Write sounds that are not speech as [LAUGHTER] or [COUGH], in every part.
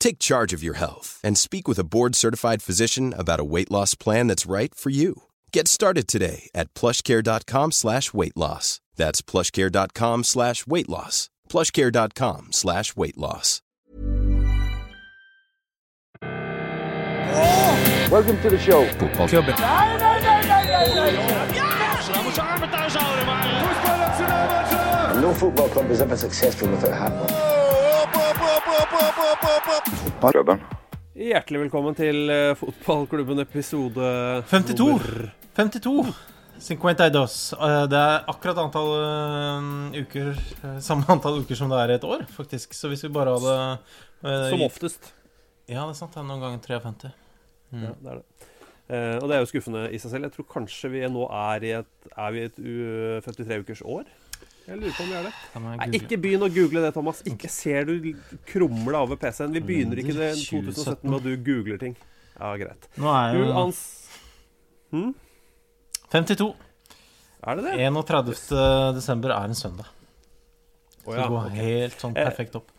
Take charge of your health and speak with a board-certified physician about a weight loss plan that's right for you. Get started today at plushcare.com slash weight loss. That's plushcare.com slash weight loss. plushcare.com slash weight loss. Welcome to the show. No football club is ever successful without hat oh, oh, oh, Hjertelig velkommen til eh, fotballklubben episode 52. nummer- 52. 52. Eh, Det er akkurat antall eh, uker eh, Samme antall uker som det er i et år, faktisk. Så hvis vi bare hadde Som oftest. Ja, det er sant. Det er noen ganger 53. Ja, det er det. Eh, og det er jo skuffende i seg selv. Jeg tror kanskje vi nå er i et Er vi et 53 ukers år? Jeg lurer på om vi gjør det. Nei, ikke begynn å google det, Thomas. Ikke ser du krumle over PC-en. Vi begynner ikke det 2017 med at du googler ting. Ja, greit. Nå er jo Uans... 52. Er det det? 31. desember er en søndag. Så ja, det går helt sånn Eh, perfekt opp.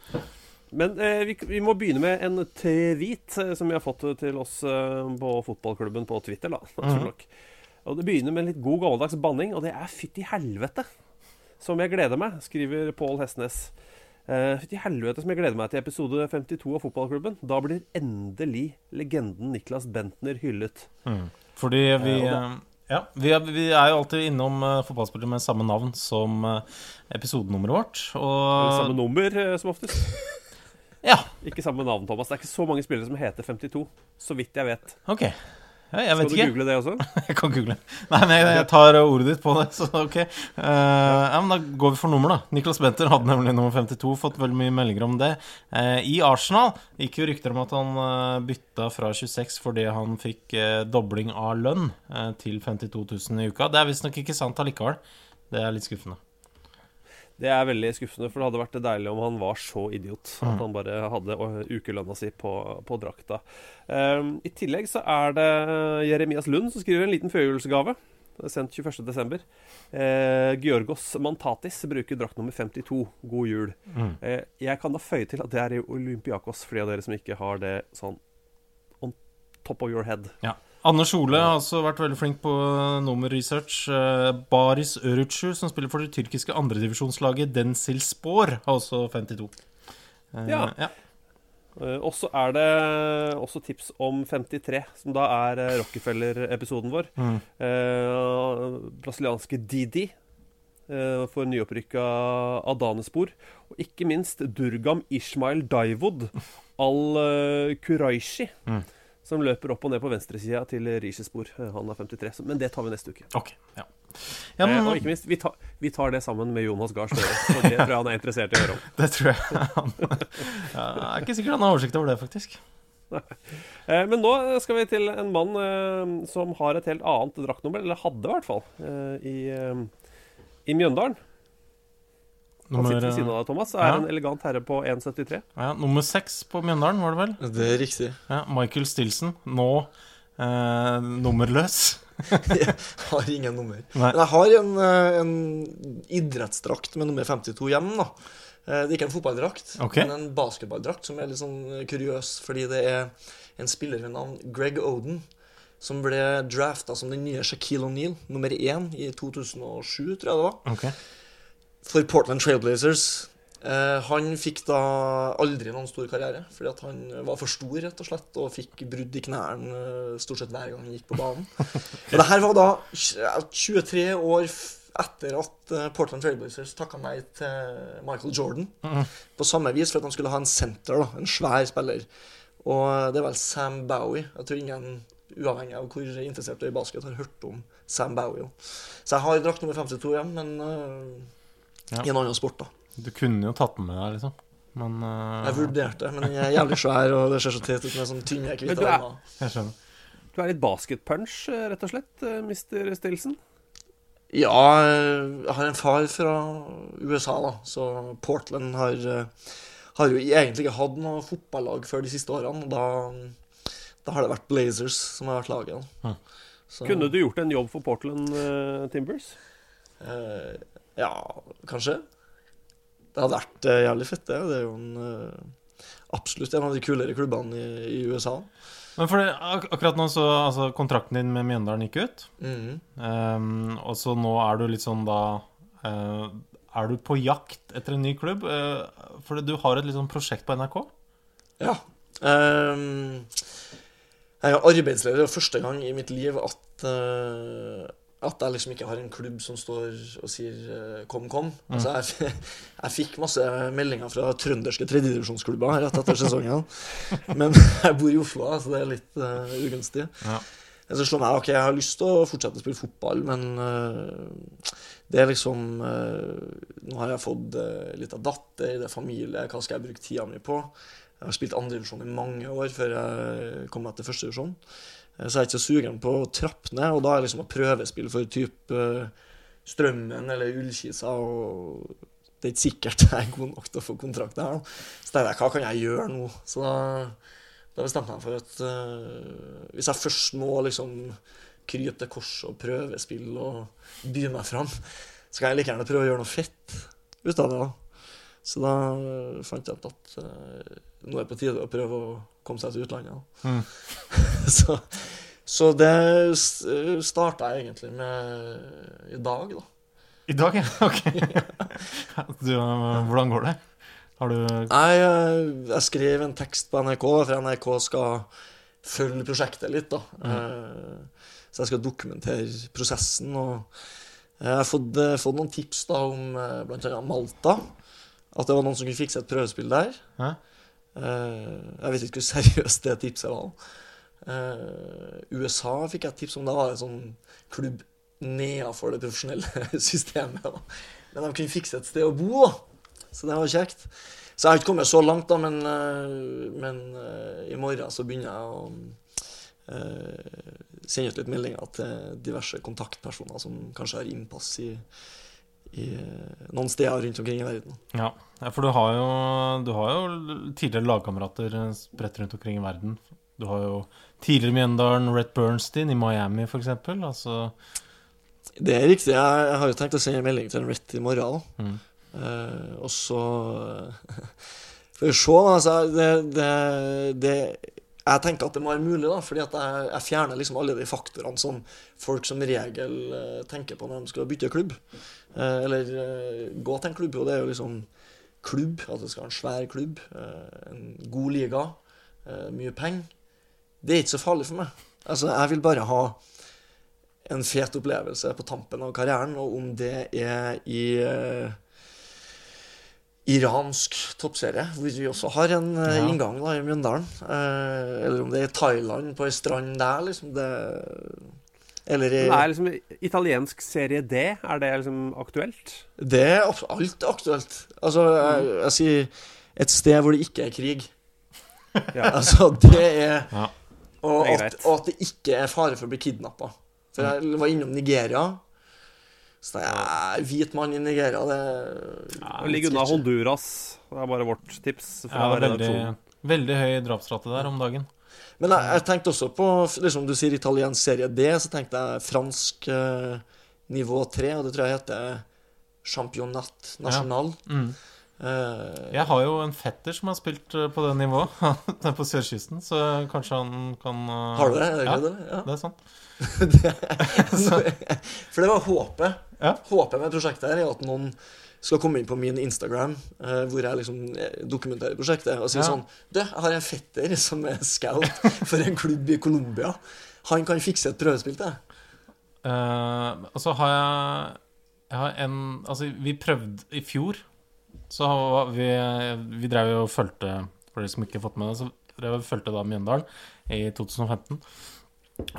Men eh, vi, vi må begynne med en tweet eh, som vi har fått til oss eh, på fotballklubben på Twitter. da, [LAUGHS] mm. Og Det begynner med litt god gammeldags banning, og det er 'fytti helvete'. Som jeg gleder meg, skriver Pål Hestnes. Uh, fytti helvete som jeg gleder meg til episode 52 av fotballklubben. Da blir endelig legenden Niklas Bentner hyllet. Fordi vi Eh, eh, ja, vi er, vi er jo alltid innom uh, fotballspillere med samme navn som uh, episodenummeret vårt. Og samme nummer, eh, som oftest. Ja, Ikke samme navn, Thomas. Det er ikke så mange spillere som heter 52, så vidt jeg vet. OK. Ja, jeg vet Skal du ikke. google det også? [LAUGHS] Jeg kan google. Nei, men jeg, jeg tar ordet ditt på det, [LAUGHS] så ok. Uh, ja, men Da går vi for nummer, da. Niklas Benter hadde nemlig nummer 52. Fått veldig mye meldinger om det. Uh, I Arsenal gikk jo rykter om at han uh, bytta fra 26 fordi han fikk eh, dobling av lønn eh, til 52 000 i uka. Det er visstnok ikke sant allikevel. Det er litt skuffende. Det er veldig skuffende, for det hadde vært deilig om han var så idiot at han bare hadde uh, ukelønna si på, på drakta. Um, I tillegg så er det Jeremias Lund som skriver en liten førjulsgave. Sendt 21.12. Uh, Georgos Mantatis bruker drakt nummer 52. God jul. Eh, jeg kan da føye til at det er i Olympiakos, for de av dere som ikke har det sånn on top of your head. Ja. Anders Ole har også vært veldig flink på nummerresearch. Eh, Baris Örucu, som spiller for det tyrkiske andredivisjonslaget Densilspor, har også 52. Eh, Ja. ja. Eh, og så er det også tips om 53, som da er eh, Rockefeller-episoden vår. Eh, brasilianske Didi eh, for nyopprykka Adanespor. Og ikke minst Durgam Ishmael Daivod [LAUGHS] al-Kuraishi. Som løper opp og ned på venstresida til Riches-spor. Han er 53. Men det tar vi neste uke. Ok. Ja. Ja, Eh, og ikke minst, vi tar, vi tar det sammen med Jonas Gahr Støre. Det tror jeg han er interessert i å høre om. [LAUGHS] Det tror jeg han [LAUGHS] ja, Jeg er ikke sikker han har oversikt over det, faktisk. Eh, Men nå skal vi til en mann eh, som har et helt annet draktnummer, eller hadde i hvert fall, eh, i, eh, i Mjøndalen. Han sitter ved siden av deg, Thomas. Er ja. en elegant herre på 1,73. Ja, nummer seks på Mjøndalen, var det vel? Det er riktig. Ja, Michael Stilson, nå eh, nummerløs. [LAUGHS] Jeg har ingen nummer. Nei. Men jeg har en, eh, en idrettsdrakt med nummer 52 hjemme. da. Eh, Det er ikke en fotballdrakt, okay. men en basketballdrakt som er litt sånn kuriøs, fordi det er en spiller ved navn Greg Oden som ble drafta som den nye Shaquille O'Neal, nummer én i 2007, tror jeg det var, Ok. For Portland Trailblazers. Eh, han fikk da aldri noen stor karriere, fordi at han var for stor, rett og slett, og fikk brudd i knærne eh, stort sett hver gang han gikk på banen. Og det her var da 23 år etter at eh, Portland Trailblazers takka nei til Michael Jordan. På samme vis for at han skulle ha en center, da, en svær spiller. Og det er vel Sam Bowie. Jeg tror ingen, uavhengig av hvor interessert du er i basket, har hørt om Sam Bowie. Så jeg har drakt nummer 52 hjem, men eh, Ja. i en annen sport, da. Du kunne jo tatt den med deg, liksom. Men uh... Jeg vurderte, men den er jævlig svær, og det ser så teit ut med sånn tynne, jeg hvite du er- armer. jeg. Du er litt basketpunch, eh, rett og slett, mister Mr. Stilson? Ja, jeg har en far fra USA, da, så Portland har, eh, har jo egentlig ikke hatt noe fotballag før de siste årene. og Da, da har det vært Blazers som har vært laget. da. Så, Kunne du gjort en jobb for Portland eh, Timbers? eh, ja, kanskje. Det hadde vært eh, jævlig fett, det. Det er jo en, eh, absolutt en av de kulere klubbene i, i USA. Men for det, ak akkurat nå så Altså, kontrakten din med Mjøndalen gikk ut. Mm. Um, og så nå er du litt sånn da uh, Er du på jakt etter en ny klubb? Uh, for du har et litt sånn prosjekt på NRK? Ja. Um, jeg er arbeidsleder. Er første gang i mitt liv at, eh, at jeg liksom ikke har en klubb som står og sier 'kom, 'kom, kom'. Altså, jeg, [LAUGHS] jeg fikk masse meldinger fra trønderske tredjedivisjonsklubber rett etter sesongen. Men [LAUGHS] jeg bor i Oslo, så det er litt uh, ugunstig. Ja. Så slår meg ok, jeg har lyst til å fortsette å spille fotball, men uh, det er liksom uh, Nå har jeg fått litt av datter, det er familie, hva skal jeg bruke tida mi på? Jeg har spilt andredivisjon i mange år før jeg kom meg til førstedivisjon. Uh, så jeg er ikke så sugen på å trappe ned, og da er det liksom å prøvespill for type eh, Strømmen eller Ullkisa. og det er ikke sikkert [LAUGHS] jeg er god nok til å få kontrakt da. Så tenkte jeg, hva kan jeg gjøre nå? Så da, da bestemte jeg meg for at uh, hvis jeg først må liksom krype til korset og prøve spill og by meg fram, så kan jeg like gjerne prøve å gjøre noe fett ut av det. da. Så da eh, fant jeg ut at uh, nå er det på tide å prøve å komme seg til utlandet. Mm. [LAUGHS] så, så det starta jeg egentlig med i dag, da. I dag, ja? [LAUGHS] Ok. du, eh, hvordan går det? Har du Nei, jeg, jeg skrev en tekst på NRK, for NRK skal følge prosjektet litt, da. Mm. så jeg skal dokumentere prosessen. Og jeg har fått, eh, fått noen tips da om bl.a. Malta. At det var noen som kunne fikse et prøvespill der. Hæ? Eh, jeg vet ikke hvor seriøst det tipset var. Eh, USA fikk jeg et tips om. Da var det en sånn klubb nedenfor det profesjonelle [LAUGHS] systemet. Men de kunne fikse et sted å bo, da. Så det var kjekt. Så jeg har ikke kommet så langt, da, men, eh, men eh, i morgen så begynner jeg å uh, sende ut litt meldinger til diverse kontaktpersoner som kanskje har innpass i, i noen steder rundt omkring i verden. Ja, for du har jo, du har jo tidligere lagkamerater spredt rundt omkring i verden. Du har jo tidligere Mjøndalen, Rett Bernstein i Miami, for eksempel. Altså Det er riktig. Jeg, har jo tenkt å sende en melding til en Rett i morgen. Mm. Uh, og så [LAUGHS] Får vi se. Altså, det, det, det Jeg tenker at det må være mulig, da, fordi at jeg, jeg fjerner liksom alle de faktorene som folk som regel eh, tenker på når de skal bytte klubb. Uh, eller gå til en klubb. Og det er jo liksom klubb, at det skal være en svær klubb, en god liga, mye penger. Det er ikke så farlig for meg. Altså, jeg vil bare ha en fet opplevelse på tampen av karrieren, og om det er i eh, iransk toppserie, hvor vi også har en eh, Ja. inngang da, i Mjøndalen, eh, eller om det er i Thailand, på ei strand der, liksom det Eller i er liksom italiensk serie D, er det liksom aktuelt? Det er alt aktuelt. Altså, jeg, jeg sier et sted hvor det ikke er krig. Ja. [LAUGHS] Altså, det er Ja. Og, at, og at det ikke er fare for å bli kidnappa. For jeg var innom Nigeria. Så det er hvit mann i Nigeria, det ja, Ligg unna Honduras. Det er bare vårt tips fra ja, veldig, veldig høy drapsrate der om dagen. Men jeg, jeg tenkte også på liksom Du sier italiensk serie D, så tenkte jeg fransk eh, nivå 3, og det tror jeg heter Championat National. Mm. Eh, Jeg har jo en fetter som har spilt eh, på det nivået. [LAUGHS] På sørkysten, så kanskje han kan eh, har du det? Er det Ja, det, ja. det er sant. [LAUGHS] [LAUGHS] For det var håpet. Ja. Håpet med prosjektet her er at noen skal komme inn på min Instagram, eh, hvor jeg liksom dokumenterer prosjektet, og si Ja. sånn Du, jeg har en fetter som er scout for en klubb i Colombia. Han kan fikse et prøvespill til deg. Uh, og så har jeg Jeg har en Altså, vi prøvde i fjor Så vi Vi drev jo og fulgte For dere som ikke har fått med det, så drev og fulgte da Mjøndalen i 2015.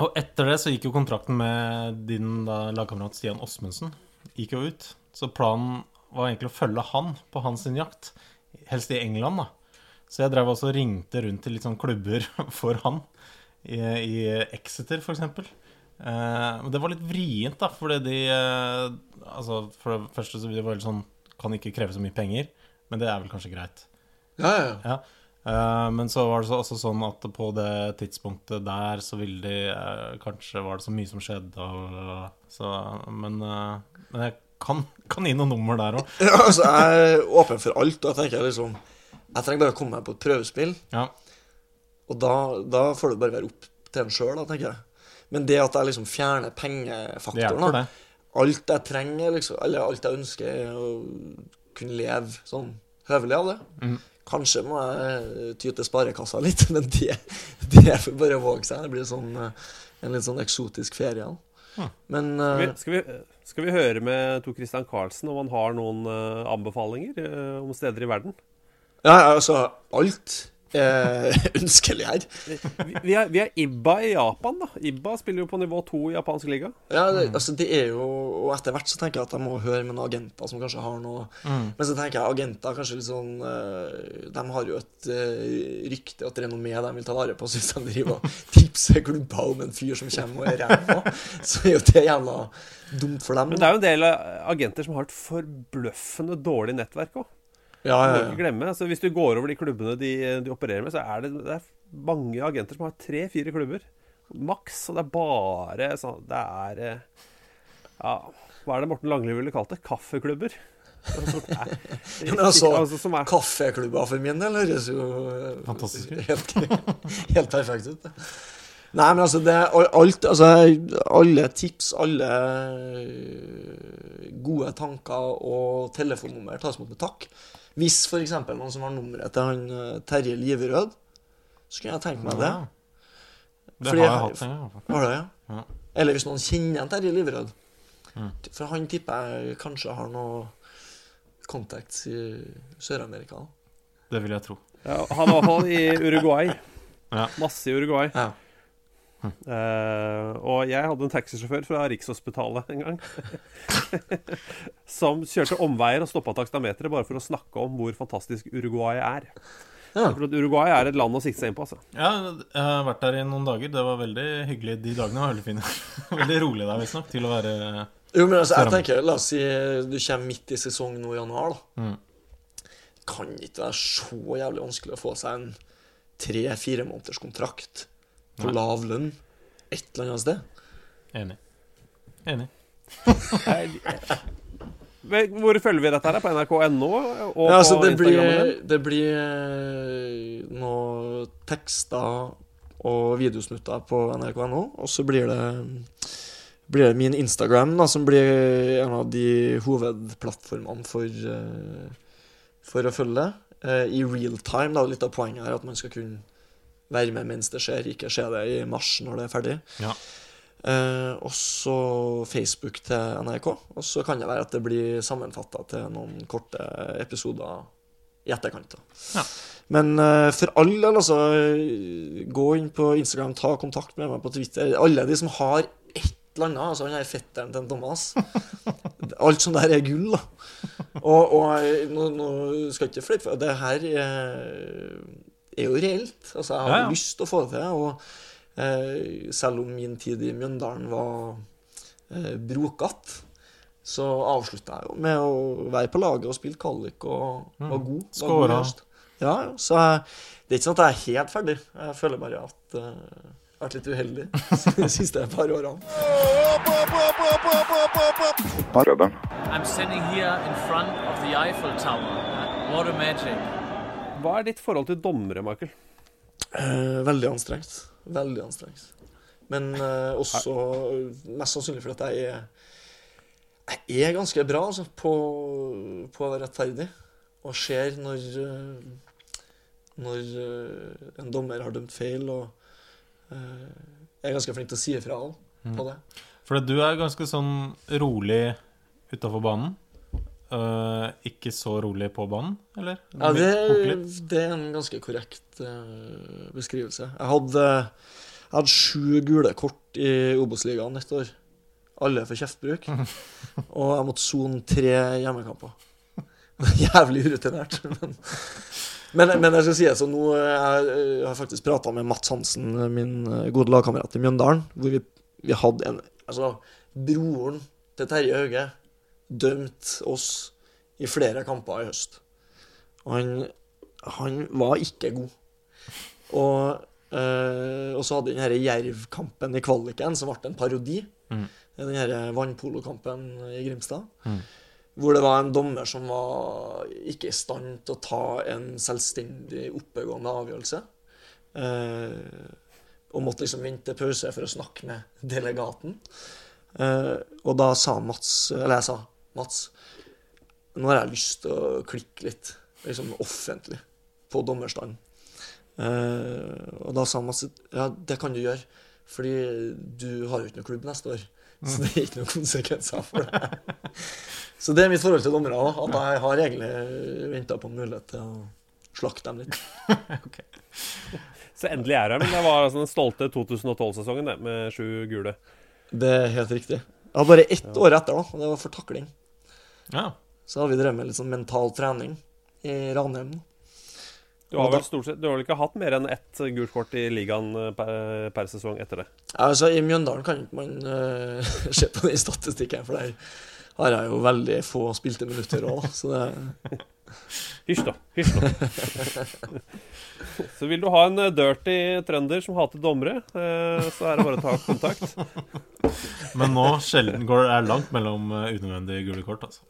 Og etter det så gikk jo kontrakten med din da, lagkamerat Stian Åsmundsen gikk jo ut. Så planen var egentlig å følge han på hans sin jakt, helst i England, da. Så jeg drev også og ringte rundt til litt sånn klubber [LAUGHS] for han, i, i Exeter f.eks. Eh, men det var litt vrient, da, fordi de eh, Altså, for det første så var det veldig sånn Kan ikke kreve så mye penger, men det er vel kanskje greit. Ja, ja, ja. Eh, men så var det så, også sånn at på det tidspunktet der så ville de eh, Kanskje var det så mye som skjedde, og, så, men, eh, men jeg kan, kan gi noen nummer der òg. Ja, altså, jeg er åpen for alt, og jeg tenker liksom Jeg trenger bare å komme meg på et prøvespill, Ja. og da, da får det bare være opp til en sjøl, tenker jeg. Men det at jeg liksom fjerner Det pengefaktoren da. det. Alt jeg trenger, liksom, eller alt jeg ønsker, er å kunne leve sånn høvelig av det. Mm. Kanskje må jeg ty til sparekassa litt, [LAUGHS] men det, det får bare våge seg. Det blir sånn, eh, en litt sånn eksotisk ferie. da. Hm. Men Skal vi, eh, skal, vi, skal vi høre med Tor Christian Karlsen om han har noen eh, anbefalinger om steder i verden? ja, altså Alt er [LAUGHS] ønskelig her. Vi, vi, er, vi er Ibba i Japan, da. Ibba spiller jo på nivå to i japansk liga. Ja, det, altså det er jo Og etter hvert så tenker jeg at jeg må høre med noen agenter som kanskje har noe Mm. Men så tenker jeg agenter kanskje litt sånn eh, De har jo et rykte og et renommé de vil ta vare på. Så hvis de driver og [LAUGHS] tipser klubber om en fyr som kommer og er ræva, så er jo det jævla dumt for dem. Men det er jo en del eh, agenter som har et forbløffende dårlig nettverk òg. Ja, ja, ja, ikke glemme. Altså, hvis du går over de klubbene de, de opererer med, så er det, det er mange agenter som har tre-fire klubber. Maks. Og det er bare sånn Det er eh, Ja, hva er det Morten Langli ville kalt det? Kaffeklubber. Altså, er- [LAUGHS] Men altså, altså, er Kaffeklubber for min del høres jo eh, Fantastisk. [LAUGHS] Helt, helt perfekt ut. Nei, men altså, det er alt Altså, alle tips, alle gode tanker og telefonnummer tas imot med takk. Hvis f.eks. noen som har nummeret til han eh, Terje Liverød, så kunne jeg tenkt meg det. Ja. Det Fordi har jeg hatt en gang. i hvert fall. Var det, ja? Ja. Eller hvis noen kjenner en Terje Liverød. Mm. For han tipper jeg kanskje har noe contacts i Sør-Amerika. Det vil jeg tro. ja, Han var i hvert fall i Uruguay. Ja. Masse i Uruguay. Ja. Eh, og jeg hadde en taxisjåfør fra Rikshospitalet en gang. [LAUGHS] som kjørte omveier og stoppa takstameteret bare for å snakke om hvor fantastisk Uruguay er. Ja. For at Uruguay er et land å sikte seg inn på. Altså. Ja, jeg har vært der i noen dager. Det var veldig hyggelig. De dagene var veldig fine. [LAUGHS] veldig rolig der, visstnok, til å være Jo, men altså, jeg tenker, La oss si du kommer midt i sesong nå i januar. da. Mm. Kan ikke være så jævlig vanskelig å få seg en tre-fire måneders kontrakt på Nei. lav lønn et eller annet sted. enig. Enig. Men Hvor følger vi dette her? På nrk.no Ja, altså, det blir, Instagrammen det blir eh, noe tekster og videosnutter på nrk.no, og så blir det blir det min Instagram, da, som blir en av de hovedplattformene for, eh, for å følge det. Eh, I real time, da, litt av poenget her at man skal kunne være med mens det skjer, ikke se det i mars når det er ferdig. Ja. Eh, og så Facebook til NRK. Og så kan det være at det blir sammenfatta til noen korte episoder i etterkant. Ja. Men eh, for all del, altså, gå inn på Instagram, ta kontakt med meg på Twitter. Alle de som har et eller annet, altså han er fetteren til Thomas. [LAUGHS] Alt sånt der er gull, da. Og, og eh, nå, nå skal jeg ikke flippe, for det her er, er jo reelt. Altså, jeg har Ja, ja. lyst til å få det til. og Eh, selv om min tid i Mjøndalen var eh, brokete, så avslutta jeg jo med å være på laget og spille kvalik og Mm. var god. Skåra. Ja, så jeg, det er ikke sånn at jeg er helt ferdig. Jeg føler bare at eh, jeg har vært litt uheldig [LAUGHS] de siste par årene. Jeg I'm standing here in front of the Eiffel Tower. What a magic. Hva er ditt forhold til dommere, Michael? Eh, veldig anstrengt. Veldig anstrengt. Men eh, også mest sannsynlig fordi at jeg er Jeg er ganske bra altså, på, på å være rettferdig. Og ser når eh, Når eh, en dommer har dømt feil, og eh, jeg er ganske flink til å si ifra på det. For du er ganske sånn rolig utafor banen. Eh, ikke så rolig på banen, eller? Ja, det, det er en ganske korrekt uh, beskrivelse. Jeg hadde, jeg hadde sju gule kort i Obos-ligaen neste år. Alle for kjeftbruk. [LAUGHS] Og jeg måtte sone tre hjemmekamper. Jævlig urutinert. [LAUGHS] Men, men, men jeg skal si det, sånn, nå jeg, jeg har faktisk prata med Mats Hansen, min eh, gode lagkamerat i Mjøndalen, hvor vi, vi hadde en Altså, broren til Terje Hauge dømte oss i flere kamper i høst. Han, han var ikke god. Og, eh, og så hadde den her Jerv-kampen i kvaliken, som ble en parodi. Mm. Den her vannpolokampen i Grimstad. Mm. Hvor det var en dommer som var ikke i stand til å ta en selvstendig oppegående avgjørelse. Eh, og måtte liksom vente til pause for å snakke med delegaten. Eh, og da sa Mats, eller jeg sa Mats, nå har jeg lyst til å klikke litt, liksom offentlig, på dommerstanden. Eh, og da sa Mats ja, det kan du gjøre, fordi du har jo ikke noe klubb neste år. Så det er ikke noen konsekvenser for det. Så det er mitt forhold til dommere at jeg har egentlig venta på en mulighet til å slakte dem litt. [LAUGHS] Så endelig er det. Men det var altså den stolte 2012-sesongen med sju gule. Det er helt riktig. Jeg var bare ett år etter, da, og det var for takling. Ja. Så har vi drevet med litt sånn mental trening i Ranheim. Du har vel stort sett Du har vel ikke hatt mer enn ett gult kort i ligaen eh, per, per sesong etter det? Altså, I Mjøndalen kan ikke man uh, [LAUGHS] se på den statistikken, for der har jeg jo veldig få spilte minutter òg, så det [LAUGHS] Hysj, da. Hysj, da. [LAUGHS] Så vil du ha en eh, dirty trønder som hater dommere, eh, så er det bare å ta kontakt. Men nå sjelden går det er langt mellom unødvendige gule kort, altså.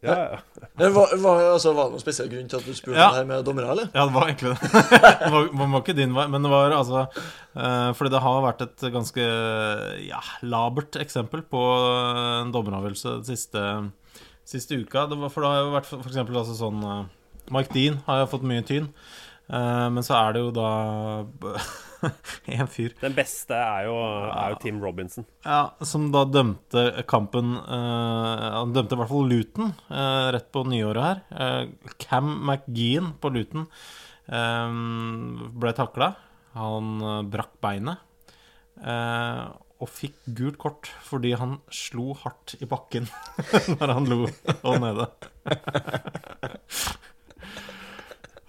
Ja, ja. Var, var, altså, var det noen spesiell grunn til at du spurte Ja. det her med dommere, eller? Ja, det var egentlig det. [LAUGHS] det var, var ikke din vei, men det var altså uh, Fordi det har vært et ganske ja, labert eksempel på en dommeravgjørelse den siste, siste uka. Det var, for det har jo vært eksempel altså sånn uh, Mike Dean har jo fått mye tyn. uh, men så er det jo da [LAUGHS] en fyr Den beste er jo, er jo Tim Robinson. ja, som da dømte kampen uh, Han dømte i hvert fall Luton uh, rett på nyåret her. Uh, Cam McGean på Luton ble takla. Han brakk beinet. og fikk gult kort fordi han slo hardt i bakken [LAUGHS] når han lo og nede.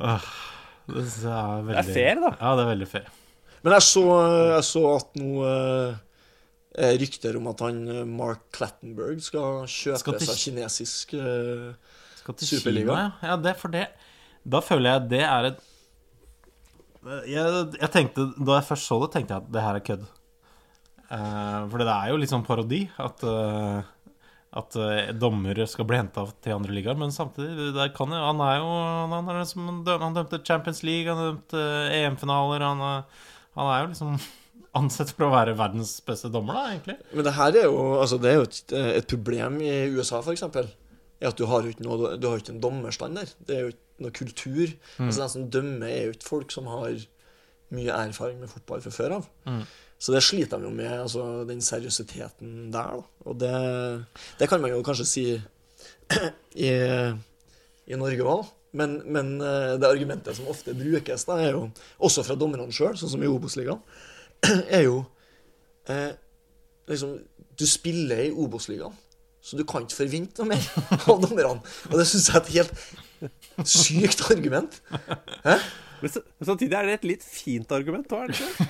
Åh, [LAUGHS] det er veldig Det er fair, da. Ja, det er veldig fair. Men jeg så, jeg så at nå eh, er rykter om at han eh, Mark Clattenberg skal kjøpe Skal til- seg kinesisk eh, Skal til Superliga. Kina, ja. ja det, for det Da føler jeg det er et jeg, jeg tenkte, Da jeg først så det, tenkte jeg at det her er kødd. Uh, for det er jo litt sånn parodi at uh, At uh, dommere skal bli henta til andre ligaer. Men samtidig, det kan jo, han er jo Han, han, er liksom, han dømte Champions League, han dømte EM-finaler. Han, er- han er jo liksom [LAUGHS] ansett for å være verdens beste dommer, da, egentlig. Men det her er jo, altså, det er jo et, et problem i USA, f.eks. Er at du har jo ikke, noe, du har ikke en dommerstand der. Det er jo ikke noe kultur. Altså Den som dømmer, er jo ikke folk som har mye erfaring med fotball fra før av. Mm. Så det sliter de jo med, altså den seriøsiteten der. da. Og det, det kan man jo kanskje si [CLEARS THROAT] i, i Norge òg. Men, men eh, det argumentet som ofte brukes, da, er jo også fra dommerne sjøl, sånn som i Obos-ligaen, [CLEARS THROAT] er jo eh, liksom Du spiller i Obos-ligaen, så du kan ikke forvente noe mer [LAUGHS] av dommerne. Og det syns jeg er et helt sykt argument. Men men samtidig er det et litt fint argument òg, er det ikke?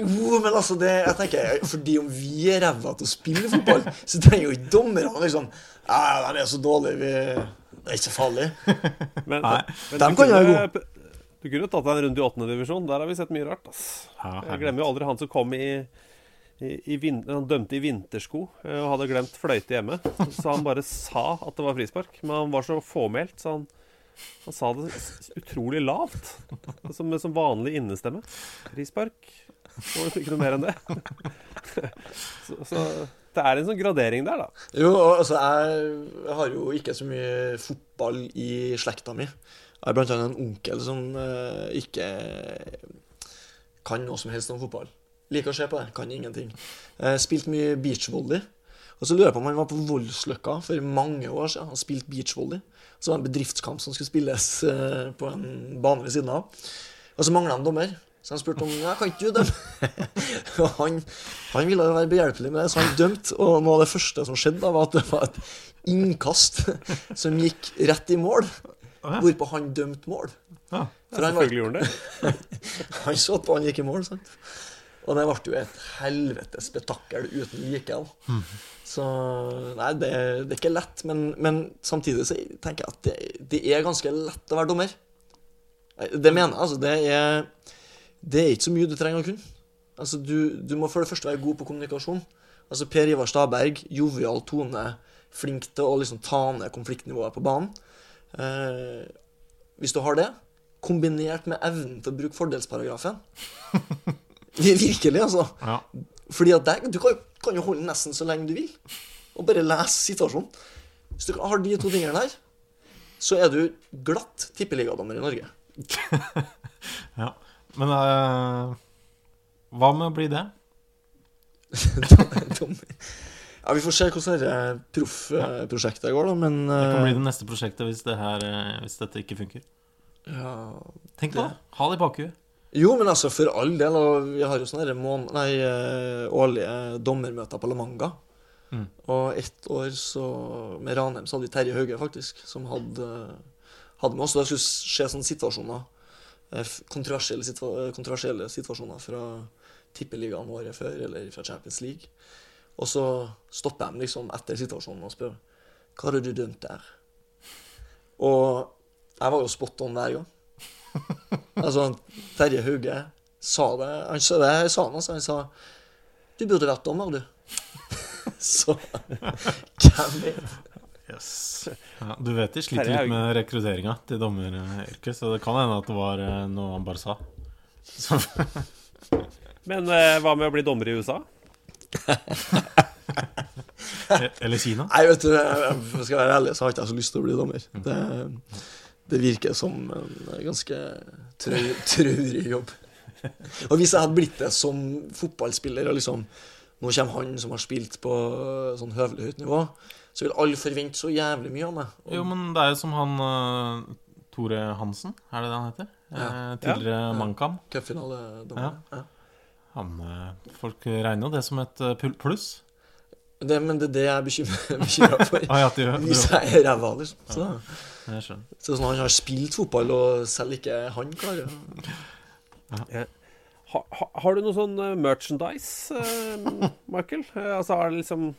Jo, men altså det, jeg tenker Fordi om vi er ræva til å spille fotball, så trenger jo ikke dommerne liksom Ja, de er så dårlige, vi Det er ikke så farlig. [LAUGHS] Men, Nei. men Dem kan være gode. Du kunne tatt deg en runde i åttende divisjon. Der har vi sett mye rart. ass. Ja, Jeg glemmer jo aldri han som kom i, i, i vin, Han dømte i vintersko eh, og hadde glemt fløyte hjemme. Så han bare sa at det var frispark. Men han var så fåmælt, så han, han sa det utrolig lavt. Som, som vanlig innestemme. Frispark. Og ikke noe mer enn det. [LAUGHS] Så, så det er en sånn gradering der, da. Jo, altså, jeg, har jo ikke så mye fotball i slekta mi. Jeg har blant annet en onkel som uh, ikke kan noe som helst om fotball. Liker å se på det, kan ingenting. Uh, spilt mye beachvolley. Og så lurer jeg på om han var på Voldsløkka for mange år siden og spilte beachvolley. Så var det en bedriftskamp som skulle spilles uh, på en bane ved siden av. Og så mangla han dommer. Så han spurte om jeg kan ikke du dømme. [LAUGHS] og han, han ville jo være behjelpelig med det, så han dømte. Og noe av det første som skjedde, da, var at det var et innkast [LAUGHS] som gikk rett i mål. Hvorpå han dømte mål. Ja. For han, var, Selvfølgelig gjorde han det. [LAUGHS] han så på han gikk i mål, sant. Og det ble jo et helvetes spetakkel uten like. da. Så Nei, det, det er ikke lett, men, men samtidig så tenker jeg at det, det er ganske lett å være dommer. Det mener jeg, altså. Det er, det er ikke så mye du trenger å kunne. Altså, du, du må for det første være god på kommunikasjon. Altså Per Ivar Staberg, jovial tone, flink til å liksom ta ned konfliktnivået på banen. Eh, hvis du har det, kombinert med evnen til å bruke fordelsparagrafen [LAUGHS] Virkelig, altså. Ja. Fordi at deg, du kan, jo- kan jo holde nesten så lenge du vil, og bare lese situasjonen. Hvis du har de to tingene der, så er du glatt tippeligadommer i Norge. [LAUGHS] ja. Men uh, hva med å bli det? [LAUGHS] Ja, Vi får se hvordan dette proffprosjektet går, da, men Det kan bli eh, det neste prosjektet hvis, det her, eh, hvis dette ikke funker. ja. Tenk på det. Ha det i bakhuet. Jo, men altså, for all del. Og vi har jo sånne her mån nei, årlige dommermøter på La Manga. Mm. Og ett år så med Ranheim så hadde vi Terje Hauge, faktisk, som hadde, hadde med oss. Og det skulle skje sånne situasjoner. Eh, Kontroversielle, eh, kontroversielle situasjoner fra tippeligaen året før, eller fra Champions League. Og så stopper de liksom etter situasjonen og spør Hva har du dømt der? Og jeg var jo spot on hver gang. [LAUGHS] Altså, Terje Hauge sa det Han sa det, sa han, altså. Han sa Du burde vært dommer, du. [LAUGHS] Så [LAUGHS] hvem vet? Yes. [LAUGHS] Ja, du vet de sliter litt med rekrutteringa til dommeryrket, så det kan hende at det var eh, noe han bare sa. Så, [LAUGHS] Men eh, hva med å bli dommer i USA? [LAUGHS] eller Kina. Nei, vet du, jeg skal være ærlig, så har ikke jeg så lyst til å bli dommer. Det, det virker som en ganske trau, traurig jobb. Og hvis jeg hadde blitt det som fotballspiller, og liksom Nå kommer han som har spilt på sånn høvelig høyt nivå, så vil alle forvente så jævlig mye av meg. Og, Jo, men det er jo som han uh, Tore Hansen, er det det han heter? Ja. Eh, tidligere Ja. Mankam. Cupfinaledommer. Ja. Han, eh, folk regner jo det som et eh, pluss. Det, men det er det jeg er bekymra [LAUGHS] for. Ah, ja, du, du, Hvis jeg er ræva, liksom. Så, Jeg skjønner. så sånn, han har spilt fotball, og selv ikke han klarer Ha, ha, har du noe sånn merchandise, Michael? Altså, har det liksom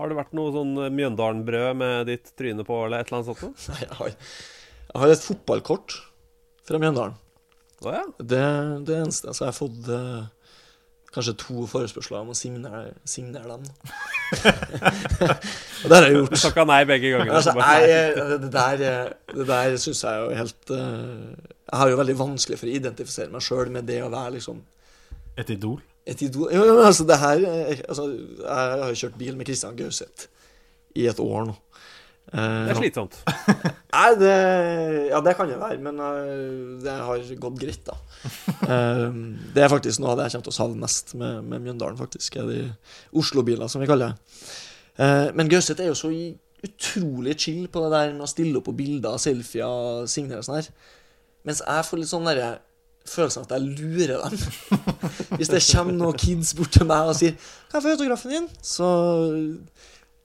Har det vært noe sånn eh, Mjøndalen-brød med ditt tryne på, eller et eller annet sånt? Nei, jeg har, jeg har et fotballkort fra Mjøndalen. Oh, ja. Det det eneste. Så jeg har fått eh, kanskje to forespørsler om å signere, signere den. [LAUGHS] og det har jeg gjort. Du takka nei begge ganger. [LAUGHS] Altså, jeg, det, det der, eh, det der syns jeg jo helt eh, Jeg har jo veldig vanskelig for å identifisere meg sjøl med det å være liksom Et idol. Et idol. Jo, jo, altså, det her eh, altså, Jeg har kjørt bil med Christian Gauseth i et år nå. Eh, Det er slitsomt. [LAUGHS] Nei, det Ja, det kan det være, men eh, det har gått greit, da. [LAUGHS] Det er faktisk noe av det jeg kommer til å savne mest med, med Mjøndalen, faktisk. Er de Oslo-biler, som vi kaller det. Men Gauseth er jo så utrolig chill på det der med å stille opp på bilder, selfier, signere og sånn her. Mens jeg får litt sånn derre følelsen av at jeg lurer dem. [LAUGHS] Hvis det kommer noen kids bort til meg og sier 'Kan jeg få autografen din?' Så,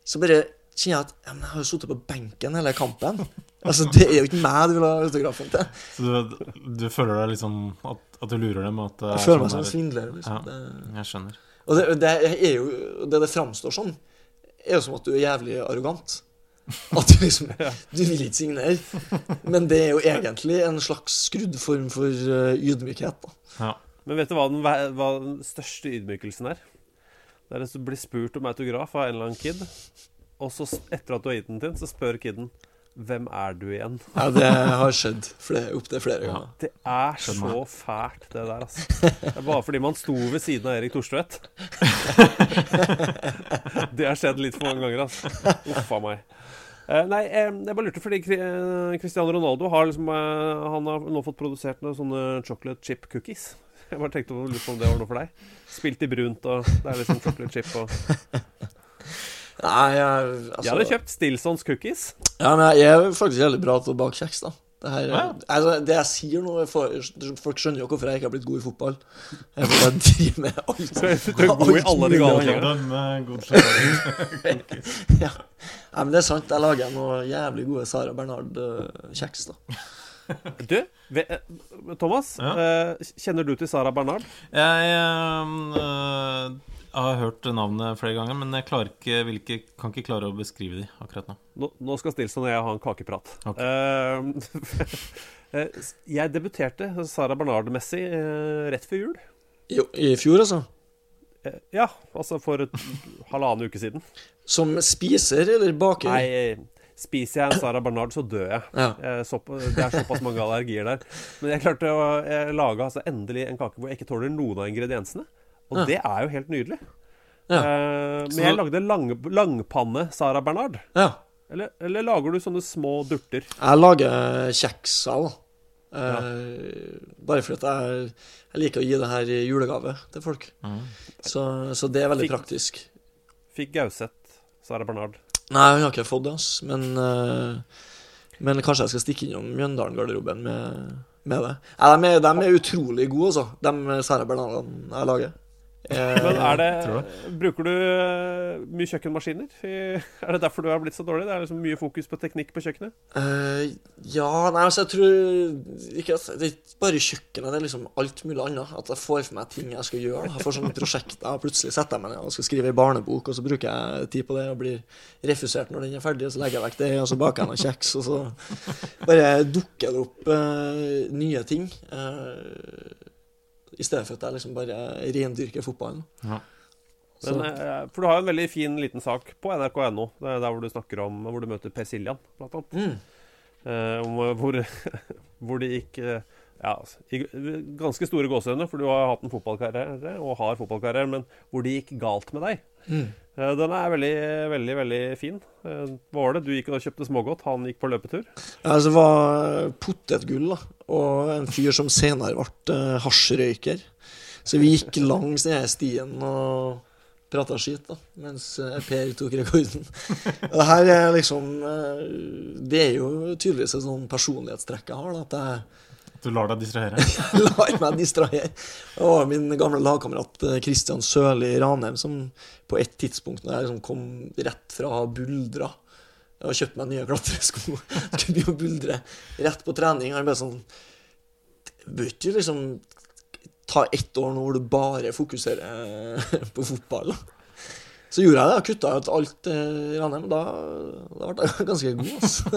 så bare kjenner jeg at ja, jeg har jo sittet på benken hele kampen. Altså, Det er jo ikke meg du vil ha autografen til. Så du, du føler deg liksom at, at du lurer dem? At Jeg er føler meg sånn som en svindler. liksom. Ja. Jeg skjønner. og det, det er jo Det det framstår som, er jo som at du er jævlig arrogant. [LAUGHS] At du liksom Du vil ikke signere. Men det er jo egentlig en slags skrudd form for eh, ydmykhet. da. Ja. Men vet du hva den, hva den største ydmykelsen er? Det er hvis du blir spurt om autograf av en eller annen kid, og så etter at du har gitt den til, så spør kiden hvem er du igjen? Ja, det har skjedd flere, opptil flere ganger. Det er så fælt, det der, altså. Det er bare fordi man sto ved siden av Erik Thorstvedt. [LAUGHS] Det har skjedd litt for mange ganger, altså. Uff a meg. Eh, nei, eh, jeg bare lurte fordi eh, Cristiano Ronaldo har liksom eh, Han har nå fått produsert noen sånne chocolate chip cookies. Jeg bare tenkte å lure på om det var noe for deg. Spilt i brunt, og det er liksom chocolate chip og Nei, jeg, altså, Jeg hadde kjøpt Stilsons cookies. Ja, men jeg er faktisk veldig bra til å bake kjeks, da. Det, her, Ja. altså, det jeg sier nå for, Folk skjønner jo hvorfor jeg ikke har blitt god i fotball. Jeg, får bare driver med alt. [LAUGHS] Du er god i alle de gale tingene. [LAUGHS] Ja. Nei, men det er sant. Jeg lager noe jævlig gode Sara Bernard-kjeks, da. Du, eh, Thomas. Ja. eh, Kjenner du til Sara Bernard? Jeg eh, øh, har hørt navnet flere ganger, men jeg ikke, vil ikke, kan ikke klare å beskrive de akkurat nå. Nå, nå skal Stilson og jeg ha en kakeprat. Okay. Eh, [LAUGHS] eh, jeg debuterte Sara Bernard-messig uh, rett før jul. Jo, I fjor, altså. Uh, ja, altså for et [LAUGHS] halvannen uke siden. Som spiser eller baker? Nei, spiser jeg en Sara Bernard, så dør jeg. Ja. Eh, sopp- det er såpass mange allergier der. Men jeg klarte å lage altså, endelig en kake hvor jeg ikke tåler noen av ingrediensene. Og Ja. det er jo helt nydelig. Ja. Uh, men jeg lagde lang, langpanne Sara Bernard. Ja. Eller, eller lager du sånne små durter? Jeg lager kjekser, da. Eh, Bare fordi jeg, jeg liker å gi det her i julegave til folk. Så, så det er veldig Fikk- praktisk. Fikk Gauseth Sara Bernard. Nei, hun har ikke fått det, ass. Men, uh, men kanskje jeg skal stikke innom Mjøndalen-garderoben med, med det. Nei, de, er, de er utrolig gode, altså. De Sara Bernardene jeg lager. Eh, Men er det Bruker du eh, mye kjøkkenmaskiner? [LAUGHS] Er det derfor du har blitt så dårlig? Det er liksom mye fokus på teknikk på kjøkkenet? Uh, ja, nei, altså jeg tror ikke at Det er ikke bare kjøkkenet, det er liksom alt mulig annet. At jeg får for meg ting jeg skal gjøre. Jeg får sånne prosjekter, og plutselig setter jeg meg ned og skal skrive ei barnebok, og så bruker jeg tid på det og blir refusert når den er ferdig, og så legger jeg vekk det, og så baker jeg noen kjeks, og så bare dukker det opp uh, nye ting. eh, I stedet for at jeg liksom bare rendyrker fotballen. Ja. Men, eh, for du har jo en veldig fin liten sak på nrk.no, er der hvor du snakker om hvor du møter Per Siljan, blant annet. mm, Eh, om eh, hvor, [LAUGHS] hvor det gikk eh, ja, altså, i ganske store gåseøyne, for du har hatt en fotballkarriere og har fotballkarriere, men hvor det gikk galt med deg. Mm. Eh, den er veldig, veldig veldig fin. Eh, hva var det? Du gikk og kjøpte smågodt, han gikk på løpetur. Altså, det var potetgull, da. Og en fyr som senere ble uh, hasjrøyker. Så vi gikk langs denne stien og prata skit, da, mens eh, Per tok rekorden. Og det her er liksom eh, Det er jo tydeligvis et sånn personlighetstrekk jeg har, da, at jeg Du lar deg distrahere? [LAUGHS] lar meg distrahere. Var min gamle lagkamerat Kristian Christian Sørli Ranheim som på et tidspunkt når jeg liksom kom rett fra Buldra og kjøpte meg nye klatresko, [LAUGHS] skulle begynne å buldre rett på trening, han ble sånn Bør ikke liksom ta ett år nå hvor du bare fokuserer på fotball? da?» Så gjorde jeg det. Jeg kutta ut alt eh, i Ranheim. Da, da ble jeg [LAUGHS] ganske god. Altså. [LAUGHS]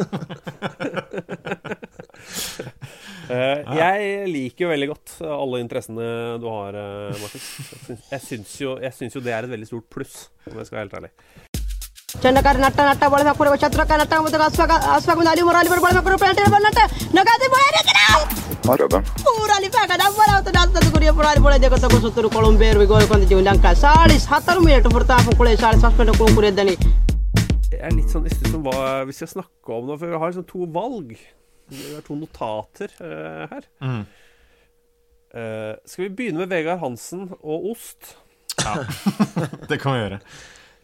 Eh, Jeg liker jo veldig godt alle interessene du har, Markus. Jeg syns- jo, jo det er et veldig stort pluss, om jeg skal være helt ærlig. ಚಂಡಕಾರ ನಟ್ಟ ನಟ್ಟ ಬಳಸ ಕೊಡುವ ಛತ್ರಕ ನಟ್ಟ ಮತ್ತು ಅಸ್ವಾಗ ಅಸ್ವಾಗ ಅಲ್ಲಿ ಮೊರಾಲಿ ಬರ ಬಳಸ ಕೊಡುವ ಪ್ಯಾಂಟ್ ಬರ ನಟ್ಟ ನಗಾದಿ ಬೋಯರೆ Grabben. ಊರಲ್ಲಿ ಫಾಗ ಡಬ್ಬರ ಅವತ್ತು ದಾಸ್ತದ ಕುರಿಯ ಪುರಾಲಿ ಬೋಳೆ ದೇಕ ತಗೋ ಸುತ್ತರು ಕೊಳಂಬೇರು ಗೋಯ ಕೊಂದ ಜೀವ ಲಂಕ ಸಾಳಿಸ್ ಹತ್ತರು ಮಿನಿಟ್ ಫುರ್ತಾ ಕುಳೆ ಸಾಳಿಸ್ ಸಸ್ಪೆಂಡ್ ಕುಂ ಕುರಿಯದ್ದನಿ Jeg er litt sånn jeg synes, hva, Vi skal snakke om det, for vi har liksom to valg. Vi har to notater eh, her. Mm. Eh, skal vi begynne med Vegard Hansen og ost? Det kan vi gjøre.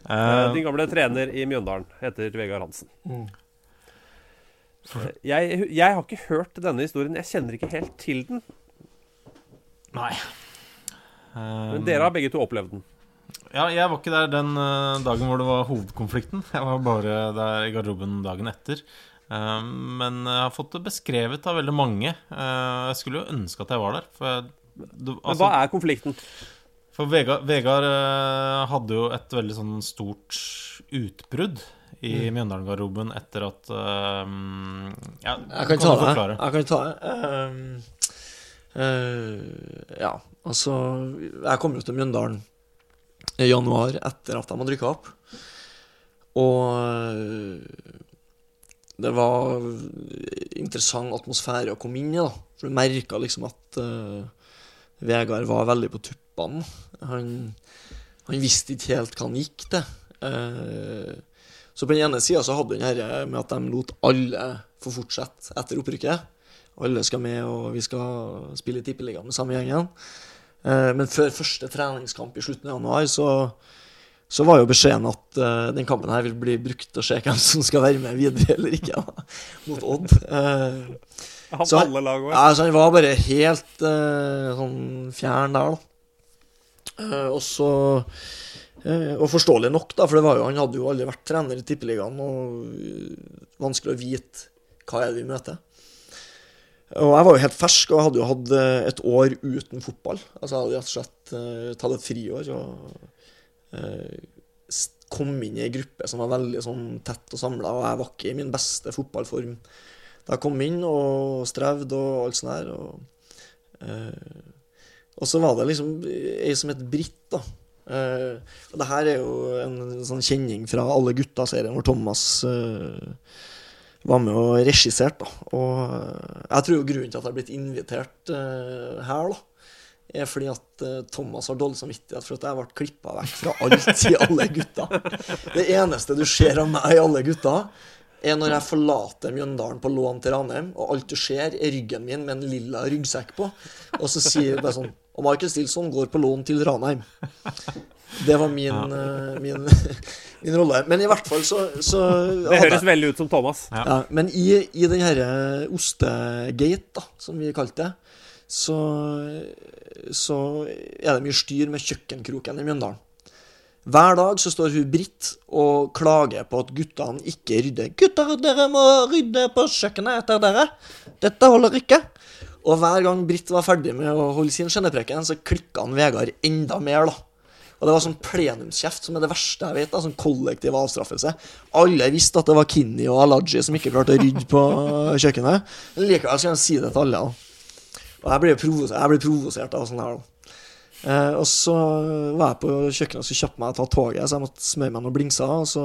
Eh, Eh, din gamle trener i Mjøndalen heter Vegard Hansen. Mm. Jeg, jeg har ikke hørt denne historien. Jeg kjenner ikke helt til den. nei. Men Eh, dere har begge to opplevd den. Ja, jeg var ikke der den eh, dagen hvor det var hovedkonflikten. Jeg var bare der i garderoben dagen etter. Men jeg har fått det beskrevet av veldig mange. Eh, jeg skulle jo ønske at jeg var der. For, jeg, altså, Men hva er konflikten? For Vegard, Vegard eh, hadde jo et veldig sånn stort utbrudd i Mjøndalen-garderoben etter at um, Ja, Jeg kan det. forklare. Jeg kan ta det. Um, uh, ja, altså Jeg kom jo til Mjøndalen i januar etter at de hadde rykka opp. Og det var interessant atmosfære å komme inn i, da. For du merka liksom at uh, Vegard var veldig på tuppene. Han, han visste ikke helt hva han gikk til. Eh, så på den ene sida så hadde han dette med at de lot alle få fortsette etter opprykket. Alle skal med, og vi skal spille i Tippeligaen med samme gjengen. Eh, Men før første treningskamp i slutten av januar så, så var jo beskjeden at uh, den kampen her vil bli brukt til å se hvem som skal være med videre eller ikke, da, mot Odd. Uh, Han så, også. ja, så han var bare helt uh, sånn fjern der, da. Uh, og så uh, Og forståelig nok, da, for jo, han hadde jo aldri vært trener i Tippeligaen, og uh, vanskelig å vite hva er det vi møter. Og jeg var jo helt fersk, og jeg hadde jo hatt uh, et år uten fotball. Altså jeg hadde rett og slett uh, tatt et friår og uh, kom inn i ei gruppe som var veldig sånn tett og samla, og jeg var ikke i min beste fotballform da jeg kom inn og strevde og alt sånt der. Og, eh, og så var det liksom ei som het Britt, da. Uh, og det her er jo en sånn kjenning fra Alle gutta-serien hvor Thomas uh, var med og regisserte. Og uh, jeg tror jo grunnen til at jeg har blitt invitert eh, her, da, er fordi at eh, Thomas har dårlig samvittighet for at jeg ble klippa vekk fra alt i Alle gutta. Det eneste du ser av meg i Alle gutta, er når jeg forlater Mjøndalen på lån til Ranheim, og alt du ser, er ryggen min med en lilla ryggsekk på. Og så sier du bare sånn Og Michael Stilson går på lån til Ranheim. Det var min, eh, min, [LAUGHS] min rolle. Men i hvert fall så, så Det hadde jeg- høres veldig ut som Thomas. ja, men i, i den herre ostegate, da, som vi kalte det, så, så er det mye styr med kjøkkenkroken i Mjøndalen. Hver dag så står hun Britt og klager på at guttene ikke rydder. 'Gutter, dere må rydde på kjøkkenet etter dere. Dette holder ikke.' Og hver gang Britt var ferdig med å holde sin skjennepreken, så klikka han Vegard enda mer, da. Og det var sånn plenumskjeft som er det verste jeg vet. da, Sånn kollektiv avstraffelse. Alle visste at det var Kinni og Alaji som ikke klarte å rydde på kjøkkenet. Men likevel skal jeg si det til alle. da. Og jeg ble provosert, provosert av sånn her. da. Eh, og så var jeg på kjøkkenet og skulle kjappe meg og ta toget, så jeg måtte smøre meg noen blingser. Og så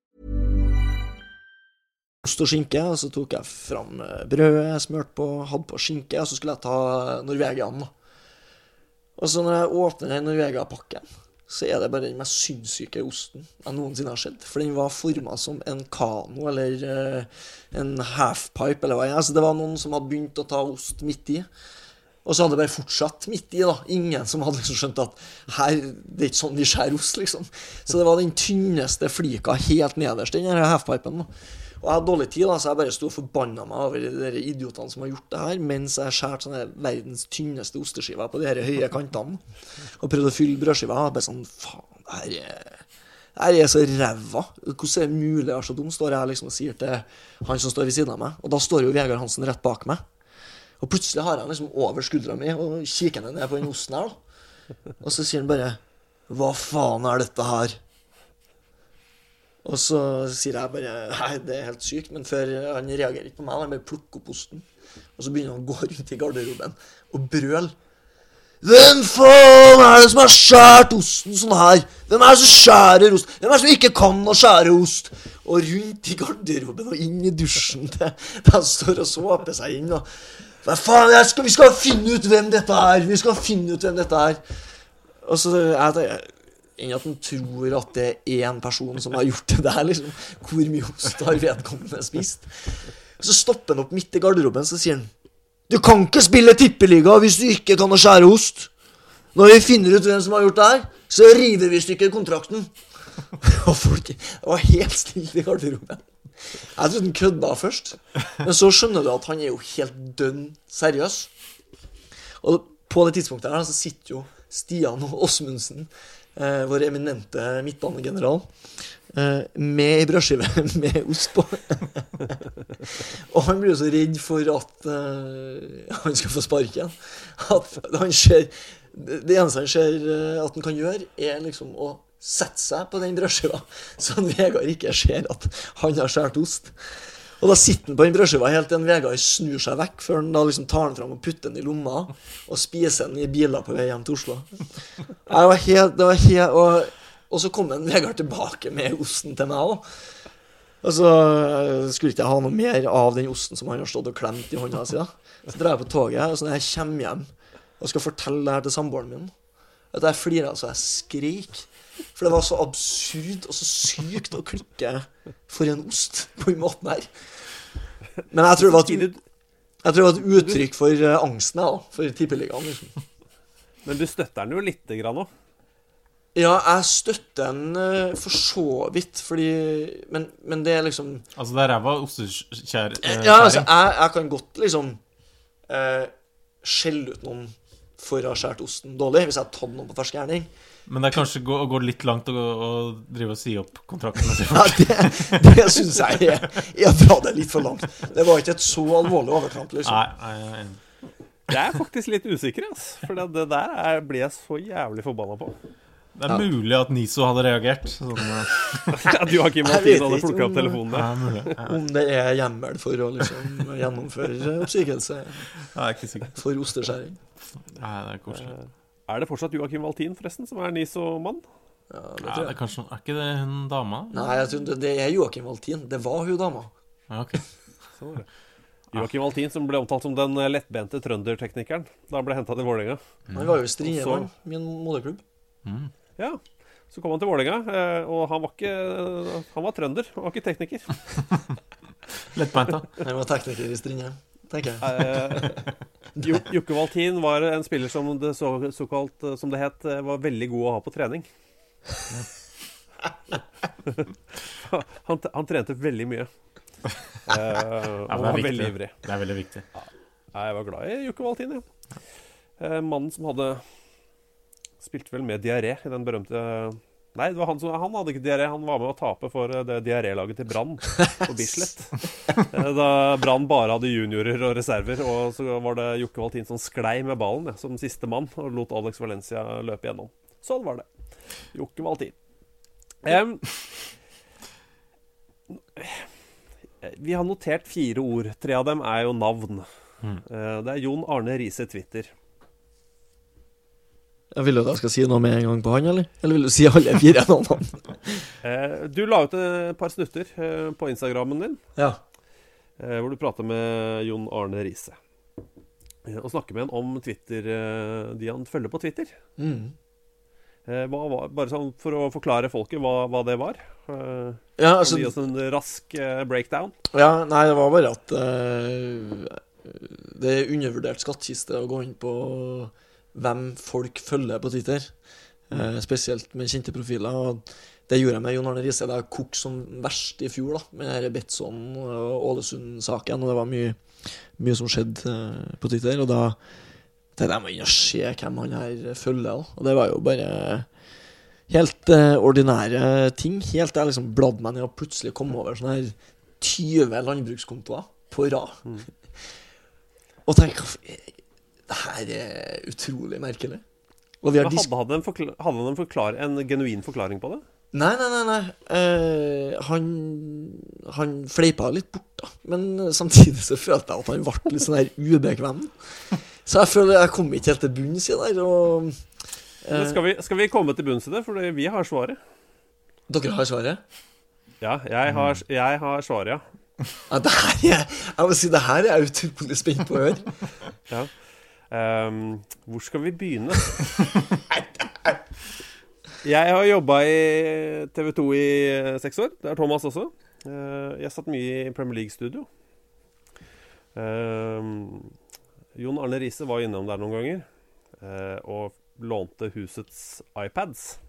Ost og skinke, og så tok jeg fram eh, brødet jeg smurte på, hadde på skinke, og så skulle jeg ta Norvegian. Og så når jeg åpner den Norvegia-pakken, så er det bare den mest sinnssyke osten jeg noensinne har sett. For den var forma som en kano eller uh, en halfpipe, eller hva det er. Så det var noen som hadde begynt å ta ost midt i. Og så hadde det bare fortsatt midt i. da Ingen som hadde liksom skjønt at her, det er ikke sånn vi skjærer ost, liksom. Så det var den tynneste flika helt nederst, den halfpipen. da og jeg hadde dårlig tid, da, så jeg bare sto og forbanna meg over de idiotene som har gjort det her, mens jeg skjærte sånne verdens tynneste osteskiver på de her høye kantene. Og prøvde å fylle brødskiva. Og bare sånn Faen, det her er her er så ræva. Hvordan er det mulig å være så dum? Står jeg liksom og sier til han som står ved siden av meg. Og da står jo Vegard Hansen rett bak meg. Og plutselig har jeg han liksom over skuldra mi og kikker ned på den osten her. da Og så sier han bare Hva faen er dette her? Og så sier jeg bare Nei, det er helt sykt. Men før han reagerer ikke på meg, han bare plukker opp osten. Og så begynner han å gå rundt i garderoben og brøle. Hvem faen er det som har skåret osten sånn her? Hvem er det som skjærer ost? Hvem er det som ikke kan å skjære ost? Og rundt i garderoben og inn i dusjen til de står og såper seg inn. Og hva faen, jeg skal, vi skal finne ut hvem dette er! Vi skal finne ut hvem dette er! Og så jeg tenker enn at han tror at det er én person som har gjort det der. liksom. Hvor mye ost har vedkommende spist? Så stopper han opp midt i garderoben så sier han Du kan ikke spille tippeliga hvis du ikke kan å skjære ost. Når vi finner ut hvem som har gjort det her, så river vi i stykker kontrakten. [LAUGHS] Og folk var helt stille i garderoben. Jeg trodde han kødda først, men så skjønner du at han er jo helt dønn seriøs. Og på det tidspunktet her så sitter jo Stian og Åsmundsen, eh, vår eminente midtbanegeneral, eh, med ei brødskive [LAUGHS] med ost på. [LAUGHS] og han blir jo så redd for at eh, han skal få sparken. At han ser Det eneste han ser eh, at han kan gjøre, er liksom å sette seg på den brødskiva, [LAUGHS] så han Vegard ikke ser at han har skåret ost. Og da sitter han på den brødskiva helt til en Vegard snur seg vekk, før han da liksom tar den fram og putter den i lomma og spiser den i biler på vei hjem til Oslo. Jeg var helt, det var helt og, og så kom en Vegard tilbake med osten til meg òg. Og så øh, skulle ikke jeg ha noe mer av den osten som han har stått og klemt i hånda si. Så drar jeg på toget, og så når jeg kommer hjem og skal fortelle det her til samboeren min, at jeg flirer så jeg skrik. For det var så absurd og så sykt å klikke for en ost på den måten her. Men jeg tror det var et, jeg tror det var et uttrykk for eh, angsten jeg, da, for tippeligaen. Liksom. [LAUGHS] Men du støtter den jo lite grann òg. Ja, jeg støtter den eh, for så vidt, fordi Men, men det er liksom Altså, det er ræva ostekjæring. Ja, altså, jeg, jeg kan godt liksom eh, skjelle ut noen for å ha skåret osten dårlig, hvis jeg har tatt noen på fersk gjerning. Men det er kanskje å gå litt langt å, å drive og si opp kontrakten Ja, det, det syns jeg er, er å dra det litt for langt. Det var ikke et så alvorlig overtramp, liksom. Nei, nei, nei. Jeg er faktisk litt usikker, altså, For det, det der er, blir jeg så jævlig forbanna på. Det er mulig at Niso hadde reagert. Sånn, eh, [LAUGHS] At Joakim Martin hadde plukka opp telefonen der. Ja. Ja. Om det er hjemmel for å liksom gjennomføre oppsigelse for osteskjæring. Nei, det er koselig. Er det fortsatt Joakim Valtin, forresten, som er NISO-mann? Ja, det Ja, det er, kanskje, er ikke det hun dama? Nei, jeg tror det- det er Joakim Valtin. Det var hun dama. Ja, ok. [LAUGHS] Så var det. Joakim Valtin, som ble omtalt som den lettbente trønderteknikeren da han ble henta til Vålerenga. Han var jo Og min i en moderklubb. Mm. Ja. Så kom han til Vålerenga, eh, og han var ikke Han var trønder, han var ikke tekniker. [LAUGHS] Lettbeint, da. Han var tekniker i Strindheim, tenker jeg. Eh, [LAUGHS] Jokke Valtin var en spiller som det så, såkalt, eh, som det het, eh, var veldig god å ha på trening. [LAUGHS] han, han trente veldig mye. Uh, [LAUGHS] Ja, og er var viktig. veldig ivrig. Det er veldig viktig. Ja, jeg var glad i Jokke Valtin, ja. Uh, mannen som hadde Spilte vel med diaré i den berømte Nei, det var han, som, han hadde ikke diaré. Han var med å tape for eh, det diarélaget til Brann på Bislett. [LAUGHS] Eh, Da Brann bare hadde juniorer og reserver, og så var det Jokke Valtin som sklei med ballen ja, som siste mann og lot Alex Valencia løpe gjennom. Sånn var det. Jokke Valtin. Um, vi har notert fire ord. Tre av dem er jo navn. Mm. Eh, Det er Jon Arne Riise Twitter. Jeg vil du at jeg skal si noe med en gang på han, eller? Eller vil du si alle fire navnene? [LAUGHS] Eh, Du la ut et par snutter eh, på Instagrammen din Ja. eh, hvor du prater med Jon Arne Riise. Og snakker med han om Twitter, de han følger på Twitter. Mm. Var, bare sånn for å forklare folket hva, hva det var. Ja, altså- Gi oss en rask breakdown. Ja, nei, det var bare at uh, det er undervurdert skattkiste å gå inn på hvem folk følger på Twitter. eh, spesielt med kjente profiler. Og det gjorde jeg med Jon Arne Riise. Det kokte som verst i fjor, da, med Betson og Ålesund-saken. Og det var mye, mye som skjedde eh, på Twitter. Og da tenkte jeg må inn og se hvem han her følger. Da. Og det var jo bare helt eh, ordinære ting. Helt til jeg liksom bladde meg ned og plutselig kom over sånne her 20 landbrukskontoer på rad. [LAUGHS] Og tenkte det her er utrolig merkelig. Hadde, en han en, forklar en genuin forklaring på det? Nei, nei, nei. nei. Eh, han, han fleipa litt bort, da. Men samtidig så følte jeg at han ble litt sånn her ubekvem. Så jeg føler jeg kom ikke helt til bunns i det. Og eh, skal, vi, skal vi komme til bunns i det? For vi har svaret. dere har svaret? Ja, jeg har, jeg har svaret, ja. Ja, det her er, jeg må si, det her er jeg utrolig spent på å høre. ja. Ehm, hvor skal vi begynne? Jeg har jobba i TV 2 i eh, seks år. Det er Thomas også. Uh, Jeg satt mye i Premier League-studio. Uh, Jon Arne Riise var innom der noen ganger uh, og lånte husets iPads.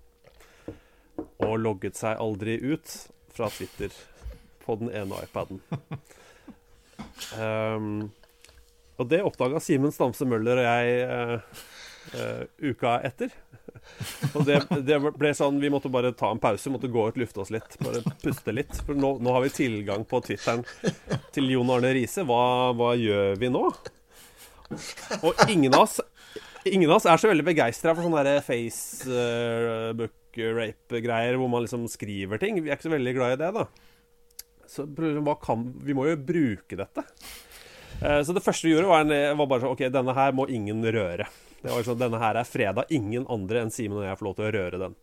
Og logget seg aldri ut fra Twitter på den ene iPaden. Ehm, og det oppdaga Simen Stamse Møller og jeg uh, uka etter. Og det, det ble sånn Vi måtte bare ta en pause, måtte gå ut, lufte oss litt. Bare puste litt. For nå, nå har vi tilgang på Twitteren til Jon Arne Riise. Hva, hva gjør vi nå? Og ingen av oss Ingen av oss er så veldig begeistra for sånne Facebook-rape-greier hvor man liksom skriver ting. Vi er ikke så veldig glad i det, da. Så hva kan, vi må jo bruke dette. Eh, Så det første vi gjorde, var, en, var bare sånn OK, denne her må ingen røre. Det var sånn, Denne her er freda. Ingen andre enn Simen og jeg får lov til å røre den.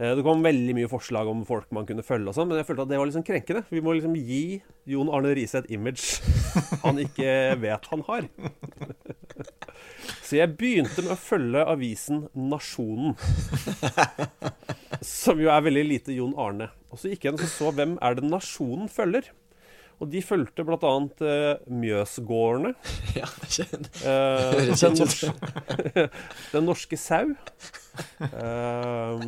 Eh, Det kom veldig mye forslag om folk man kunne følge, og sånn, men jeg følte at det var liksom krenkende. Vi må liksom gi Jon Arne Riise et image [LAUGHS] han ikke vet han har. Så jeg begynte med å følge avisen Nasjonen. [LAUGHS] Som jo er veldig lite Jon Arne. Og så gikk jeg inn og så hvem er det Nasjonen følger. Og de fulgte blant annet eh, Mjøsgårdene. [LAUGHS] Ja, Eh, den, norske, [LAUGHS] den norske sau. Eh,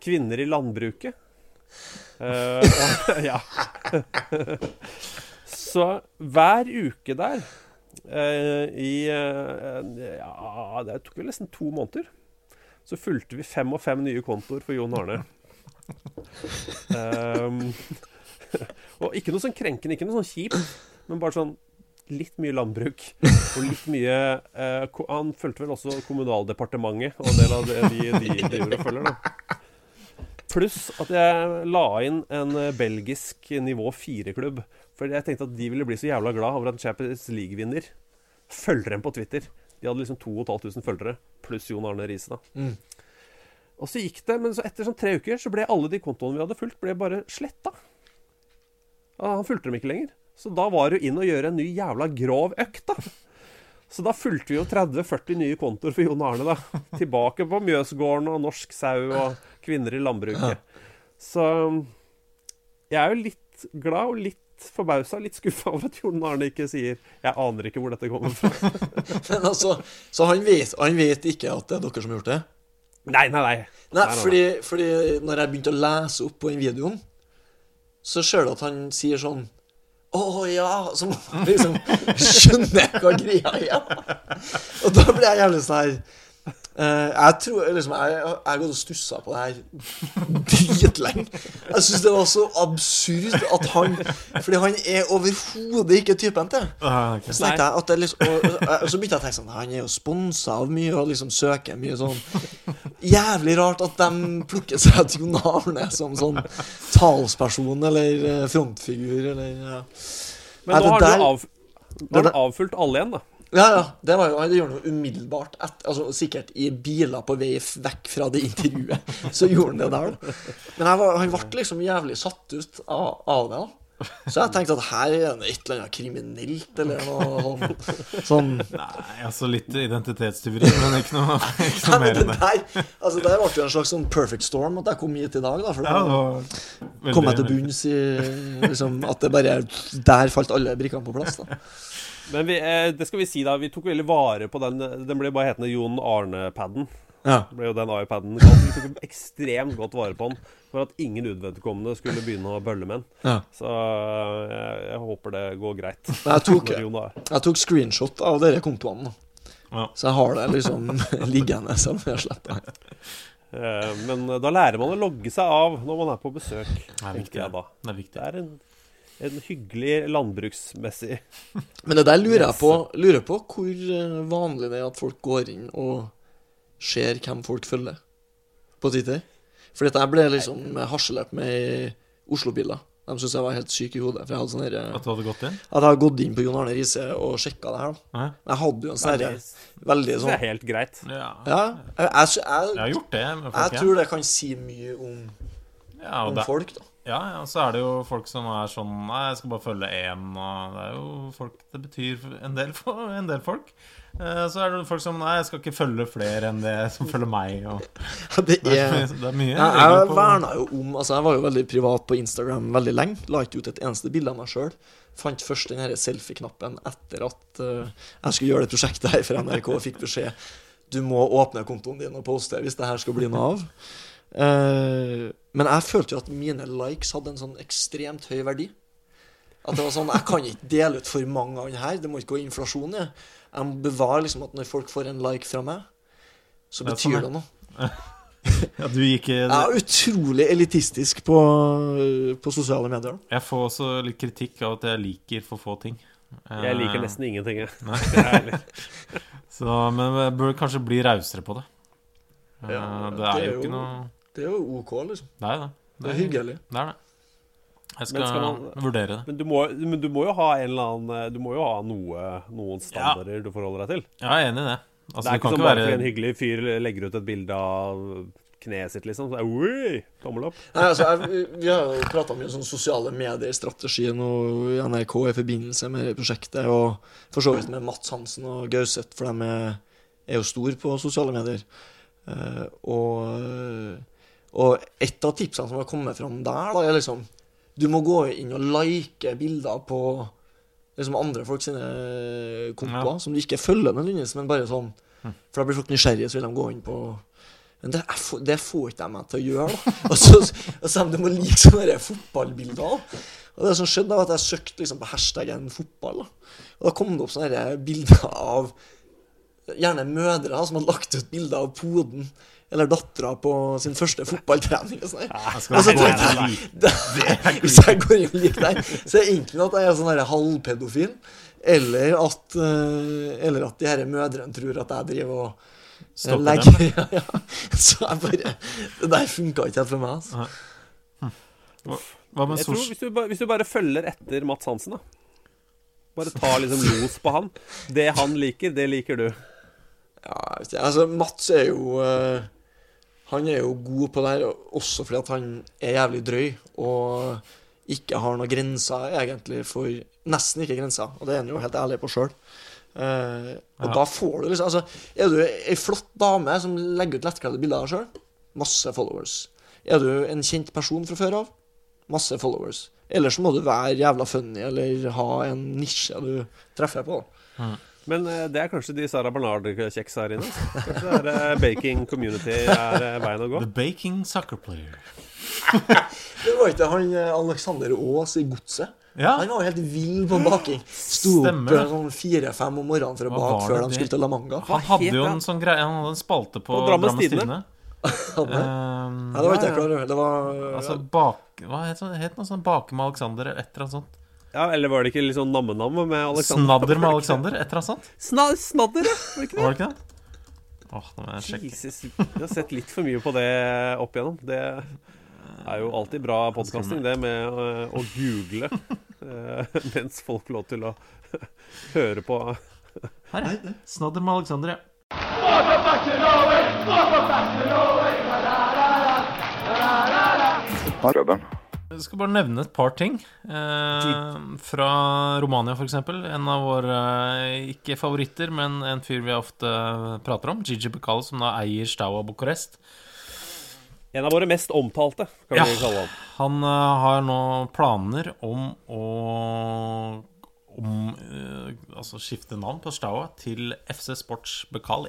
kvinner i landbruket. Eh, og, [LAUGHS] ja. Så hver uke der eh, i Ja, det tok vel nesten to måneder. Så fulgte vi fem og fem nye kontoer for Jon Arne. Ehm, [LAUGHS] og ikke noe sånn krenkende, ikke noe sånn kjipt, men bare sånn litt mye landbruk. Og litt mye eh, Han fulgte vel også Kommunaldepartementet og en del av det de, de driver og følger, da. Pluss at jeg la inn en belgisk nivå fire-klubb. For jeg tenkte at de ville bli så jævla glad over at Champions League-vinner følger dem på Twitter. De hadde liksom 2500 følgere, pluss Jon Arne Riise, da. Mm. Og så gikk det, men så etter sånn tre uker så ble alle de kontoene vi hadde fulgt, ble bare sletta. Han fulgte dem ikke lenger. Så da var det jo inn og gjøre en ny jævla grov økt, da. Så da fulgte vi jo 30-40 nye kontoer for Jon Arne, da. Tilbake på Mjøsgården og Norsk sau og kvinner i landbruket. Så jeg er jo litt glad og litt forbausa, litt skuffa over at Jon Arne ikke sier 'Jeg aner ikke hvor dette kommer fra'. [LAUGHS] Men altså, så han vet, han vet ikke at det er dere som har gjort det? Nei, nei, nei. Nei, Nei, nei, fordi, fordi når jeg begynte å lese opp på den videoen, så ser du at han sier sånn Å ja Så må man liksom skjønne hva greia er. Og da ble jeg jævlig sånn her Uh, Jeg tror liksom Jeg har gått og stussa på det her dritlenge. Jeg syns det var så absurd at han Fordi han er overhodet ikke typen til. Uh, okay. Så tenkte jeg at det liksom, og, og så begynte jeg å tenke sånn Han er jo sponsa av mye og liksom søker mye sånn Jævlig rart at de plukker seg ut Jon Arne som sånn talsperson eller eh, frontfigur eller ja. Men nå har der- du av, har avfulgt alle igjen, da. Ja, ja. Det, var jo, det gjorde han umiddelbart. Et, altså, sikkert i biler på vei vekk fra det intervjuet. Så gjorde han det der. Men var, han ble liksom jævlig satt ut av, av det. da Så jeg tenkte at her er det et eller annet kriminelt eller noe sånn, [LAUGHS] sånn Nei, altså litt identitetstyveri, men ikke noe, ikke noe [LAUGHS] Nei, mer enn det Nei, altså det ble jo en slags sånn perfect storm at jeg kom hit i dag. da For Ja, da kom jeg til bunns i liksom, at det bare Der falt alle brikkene på plass. da Men vi, eh, det skal vi si, da. Vi tok veldig vare på den. Den ble bare hetende Jon Arne-paden. Ja. Det ble jo den iPaden kalt. Vi tok ekstremt godt vare på den for at ingen uvedkommende skulle begynne å bølle med den. Ja. Så eh, jeg, jeg håper det går greit. Men jeg tok, er- jeg tok screenshot av dere kontoene. Ja. Så jeg har det liksom [LAUGHS] liggende som jeg sletta. Eh, Men da lærer man å logge seg av når man er på besøk. Det er viktig. jeg da. Det er viktig. Det er en, en hyggelig landbruksmessig Men det der lurer jeg på, lurer på hvor eh, vanlig det er at folk går inn og ser hvem folk følger på Twitter. For dette jeg ble liksom harselert med i Oslo-biler. De syntes jeg var helt syk i hodet. For jeg hadde sånn her, At du hadde gått inn? At jeg hadde gått inn på Jon Arne Riise og sjekka det her. da Jeg hadde jo en sånn veldig sånn det- Det sånn er helt greit. Ja. Ja, jeg, jeg, jeg, Jeg har gjort det med folk, Jeg tror det kan si mye om, Ja, om det- folk, da. Ja, ja, så er det jo folk som er sånn Nei, jeg skal bare følge én, og det er jo folk Det betyr en del for en del folk. Eh, Så er det folk som Nei, jeg skal ikke følge flere enn det som [LAUGHS] følger meg. Og Det er, det er mye Ja, jeg verna jo om Altså Jeg var jo veldig privat på Instagram veldig lenge. La ikke ut et eneste bilde av meg sjøl. Fant først den selfie-knappen etter at uh, jeg skulle gjøre det prosjektet her for NRK og fikk beskjed Du må åpne kontoen din og poste hvis det her skal bli noe av. Uh, men jeg følte jo at mine likes hadde en sånn ekstremt høy verdi. At det var sånn, Jeg kan ikke dele ut for mange av den her. Det må ikke gå inflasjon i. Jeg må bevare liksom at når folk får en like fra meg, så Ja, betyr sånn, det noe. Ja, [LAUGHS] du gikk Jeg er utrolig elitistisk på, på sosiale medier. Jeg får også litt kritikk av at jeg liker for få ting. Jeg liker Eh, nesten ingenting, jeg. Det [LAUGHS] er. [LAUGHS] Så, men jeg bør kanskje bli rausere på det. Eh, Ja, det er jo ikke noe Det er jo OK, liksom. Det er det. Det er hyggelig. Det er det. Jeg skal, Men skal man- vurdere det. Men du, må, men du må jo ha en eller annen Du må jo ha noe, noen standarder du forholder deg til. Ja, jeg er enig i det. Altså, det er ikke sånn som bare være- en hyggelig fyr legger ut et bilde av kneet sitt, liksom. Så er det tommel opp. Nei, altså, jeg, Vi har jo prata mye om sånn sosiale medier-strategi nå i NRK i forbindelse med prosjektet, og for så vidt med Mats Hansen og Gauseth, for de er, er jo store på sosiale medier. Uh, og, og et av tipsene som har kommet fram der, da, er liksom Du må gå inn og like bilder på liksom andre folk sine kontoer, Ja. som du ikke følger nødvendigvis, men bare sånn For da blir folk nysgjerrige, så vil de gå inn på men det, er, det får ikke jeg meg til å gjøre. da. [LAUGHS] Og så, og så de må like sånne fotballbilder. Og det som skjedde, var at jeg søkte liksom på hashtaggen fotball. da. Og da kom det opp sånne bilder av gjerne mødre som hadde lagt ut bilder av poden eller dattera på sin første fotballtrening. og sånn skal Og så tenkte jeg Hvis jeg går inn og deg, så er det enten at jeg er sånn halvpedofil, eller at, eh, eller at de her mødrene tror at jeg driver og Stopper legger dem. [LAUGHS] ja, ja. Så jeg bare Det der funka ikke helt for meg. altså. Hva, hva med Jeg tror hvis du, ba- hvis du bare følger etter Mats Hansen, da. Bare ta liksom los på han. Det han liker, det liker du. Ja, jeg vet ikke. Altså, Mats er jo eh, Han er jo god på det her, også fordi at han er jævlig drøy og ikke har noen grenser, egentlig, for Nesten ikke grenser, og det er han jo helt ærlig på sjøl. og Ja. da får du liksom Altså, er du ei flott dame som legger ut lettkledde bilder av deg sjøl, masse followers. Er du en kjent person fra før av, masse followers. Ellers må du være jævla funny eller ha en nisje du treffer på. Men eh, det er kanskje de Sara Bernard-kjeks her inne. Kanskje det er eh, baking community er eh, veien å gå. The baking soccer player. [LAUGHS] Det var ikke han Alexander Aas i Godset? Ja. Han var jo helt vill på baking. Sto opp sånn fire-fem om morgenen for å bake før de skulle til La Manga. Han hadde jo en sånn greie Han hadde en spalte på, På Drammens Tidende. Um, [LAUGHS] Nei, det var ikke jeg klar over. Det var Altså bak Hva het det? Het noe sånn Bake med Alexander eller et eller annet sånt? Ja, Eller var det ikke litt sånn namme-namme med Alexander? Snadder med Alexander? Et eller annet sånt? Sna snadder, ja. Var det ikke Var det? det ikke det? Åh, nå må jeg sjekke. Jesus, jeg har sett litt for mye på det opp igjennom. Det er jo alltid bra podkasting, det med å, å google øh, [LAUGHS] mens folk lov til å [LAUGHS] høre på. Her, ja. Snadder med Alexander, ja. Rødben. Jeg skal bare nevne et par ting. Eh, fra Romania, f.eks. En av våre eh, ikke favoritter, men en fyr vi ofte prater om. Gigi Bekal, som da eier Staua Bucuresti. En av våre mest omtalte, kan Ja. vi kalle han. Han eh, har nå planer om å om, eh, altså skifte navn på Staua til FC Sports Bekali.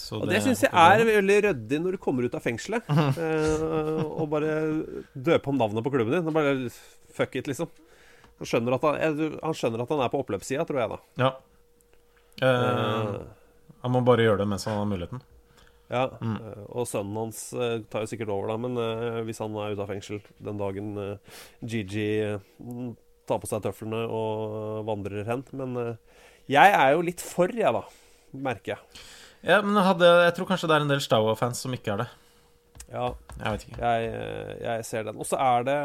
Så Og det syns jeg er veldig ryddig når du kommer ut av fengselet. [LAUGHS] eh, og bare døpe om navnet på klubben din. Og bare fuck it, liksom. Han skjønner at han, han skjønner at han er på oppløpssida, tror jeg, da. Ja. Eh, Eh. han må bare gjøre det mens han har muligheten. Ja, eh, og sønnen hans eh, tar jo sikkert over, da. Men eh, hvis han er ute av fengsel den dagen Gigi mm, tar på seg tøflene og vandrer hen Men jeg er jo litt for, jeg, da. Merker jeg. Ja, men hadde, jeg tror kanskje det er en del Staua-fans som ikke er det. Ja, Jeg vet ikke. jeg, eh, jeg ser den. Og så er det,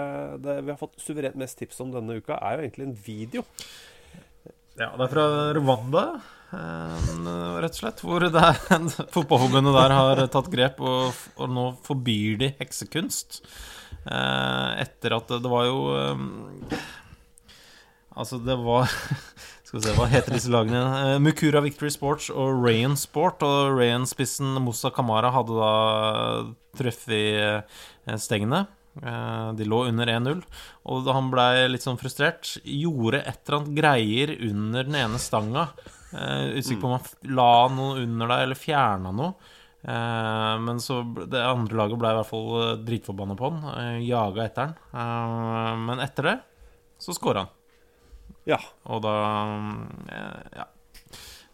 det Vi har fått suverent mest tips om denne uka, er jo egentlig en video. Ja, det er fra Rwanda, eh, rett og slett. Hvor det er en, fotballforbundet der har tatt grep, og, og nå forbyr de heksekunst. Eh, etter at det, var jo eh, Altså, det var [LAUGHS] Skal vi se, hva heter disse lagene? Eh, Mukura Victory Sports og Rayan Sport. Og Rayan-spissen Moussa Kamara hadde da treff i stengene. Eh, De lå under 1-0, og da han blei litt sånn frustrert, gjorde et eller annet greier under den ene stanga. Eh, Usikker på om han la noe under der, eller fjerna noe. Eh, men så det andre laget ble i hvert fall eh, dritforbanna på han. Jaga etter han. Eh, men etter det så scora han. Ja. Og da eh, Ja.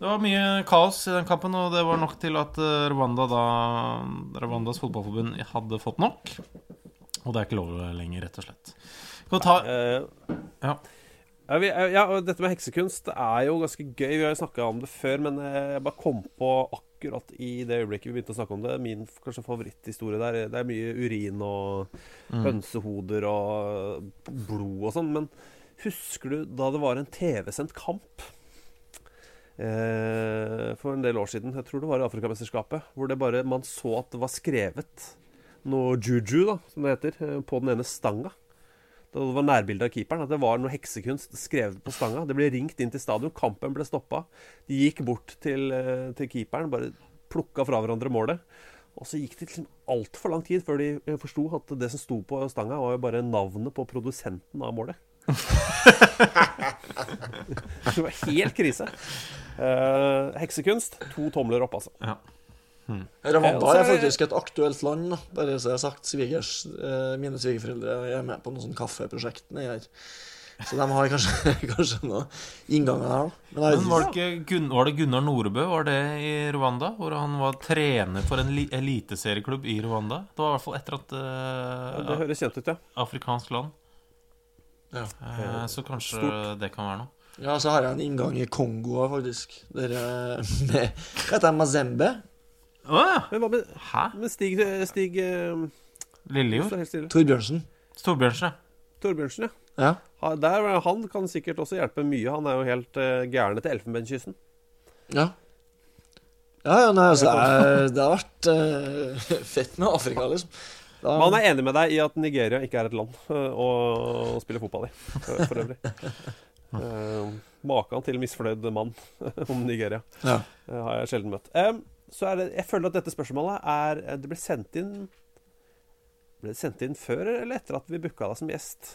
Det var mye kaos i den kampen, og det var nok til at eh, Rwanda da Rwandas fotballforbund hadde fått nok. Og det er ikke lov lenger, rett og slett. Ta Ja. Ja, vi, ja, og dette med heksekunst er jo ganske gøy. Vi har jo snakka om det før, men eh, jeg bare kom på akkurat i det øyeblikket vi begynte å snakke om det, min kanskje favoritthistorie der. Det er mye urin og Mm. hønsehoder og blod og sånn. Men husker du da det var en TV-sendt kamp? Eh, for en del år siden, jeg tror det var i Afrikamesterskapet, hvor det bare man så at det var skrevet noe juju, da, som det heter, eh, på den ene stanga. Da det var nærbilde av keeperen. At det var noe heksekunst skrevet på stanga. Det ble ringt inn til stadion. Kampen ble stoppa. De gikk bort til, eh, til keeperen, bare plukka fra hverandre målet. Og så gikk det liksom altfor lang tid før de eh, forsto at det som sto på stanga, var jo bare navnet på produsenten av målet. [LAUGHS] det var helt krise. Uh, heksekunst, to tomler opp, altså. Rwanda Eh, er faktisk et aktuelt land, da. bare så jeg har sagt. Svigers, uh, mine svigerforeldre er med på noe sånn kaffeprosjekt nedi her. Så de har kanskje, [LAUGHS] kanskje noen innganger her. Men Men var det, ikke Gun var det Gunnar Norebø var det i Rwanda? Hvor han var trener for en eliteserieklubb i Rwanda? Det var i hvert fall etter at Ja, det høres kjent ut, ja. Afrikansk land. Ja. Eh, så kanskje Stort. det kan være noe. Ja, så har jeg en inngang i Kongo faktisk. Der eh, [LAUGHS] med heter det? Mazembe? Men hva med, med Stig, Stig uh, Lillejord? helt stille. Torbjørnsen. Torbjørnsen, ja. Torbjørnsen, ja. Ja. Ha- Der, han kan sikkert også hjelpe mye. Han er jo helt uh, gæren etter Elfenbenskysten. Ja. Ja, ja, nei, altså, jeg, det har vært uh, [LAUGHS] fett med Afrika, liksom. Da, Man er enig med deg i at Nigeria ikke er et land [LAUGHS] å, spille fotball i, [LAUGHS] for, øvrig. Uh, Maken til misfornøyd mann [LAUGHS] om Nigeria Ja. uh, har jeg sjelden møtt. Um, så er det, jeg føler at dette spørsmålet er Det ble sendt inn Ble det sendt inn før eller etter at vi booka deg som gjest?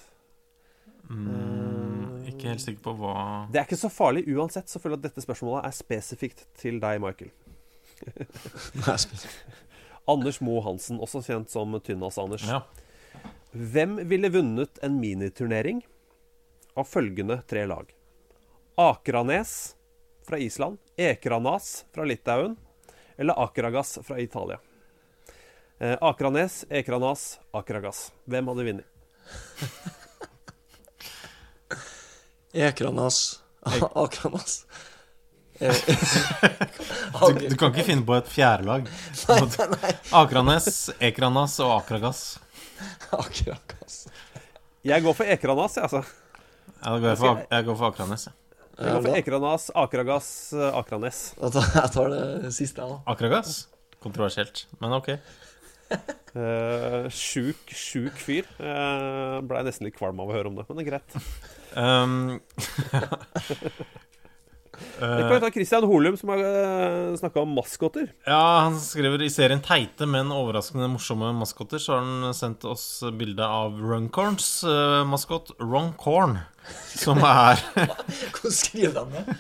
Mm, ikke helt sikker på hva Det er ikke så farlig uansett, så føler jeg at dette spørsmålet er spesifikt til deg, Michael. Anders Moe Hansen, også kjent som Tynnas-Anders. Ja. Hvem ville vunnet en miniturnering av følgende tre lag? Akranes fra Island, Ekranas fra Litauen eller Akragas fra Italia? Eh, Akranes, Ekranas, Akragas. Hvem hadde vunnet? Ekranas. [LAUGHS] Akranas. Eh, [LAUGHS] du, du kan ikke finne på et fjerdelag. Akranes, Ekranas og Akragass. Akragass. Jeg går for Ekranas, jeg, altså. Ja, da går jeg, for, jeg går for Akranes. Jeg går for Ekranas, Akragas, eh, Akranes. Jeg tar det siste, jeg, da. Akragass? Kontroversielt, men ok. Uh, [LAUGHS] sjuk, sjuk fyr. Uh, Blei nesten litt kvalm av å høre om det, men det er greit. Um, [LAUGHS] Vi kan ta Christian Holum, som har uh, snakka om maskoter. Ja, han skriver i serien Teite, men overraskende morsomme maskoter, så har han sendt oss bilde av Runcorns uh, maskot Roncorn, som er [LAUGHS] Hvordan skriver han det?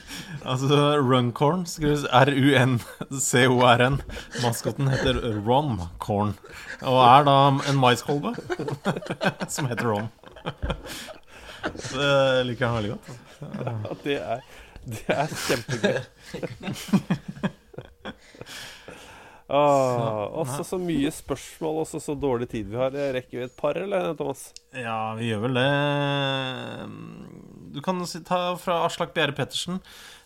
Altså, Runcorn skrives R-U-N-C-O-R-N. Maskoten heter Roncorn, og er da en maiskolbe [LAUGHS] som heter Ron. Det [LAUGHS] liker han veldig godt. Ja, det er, det er kjempegøy. [LAUGHS] Ah, også så mye spørsmål og så dårlig tid vi har. Rekker vi et par, eller, Thomas? Ja, vi gjør vel det. Du kan ta fra Aslak Bjerre Pettersen,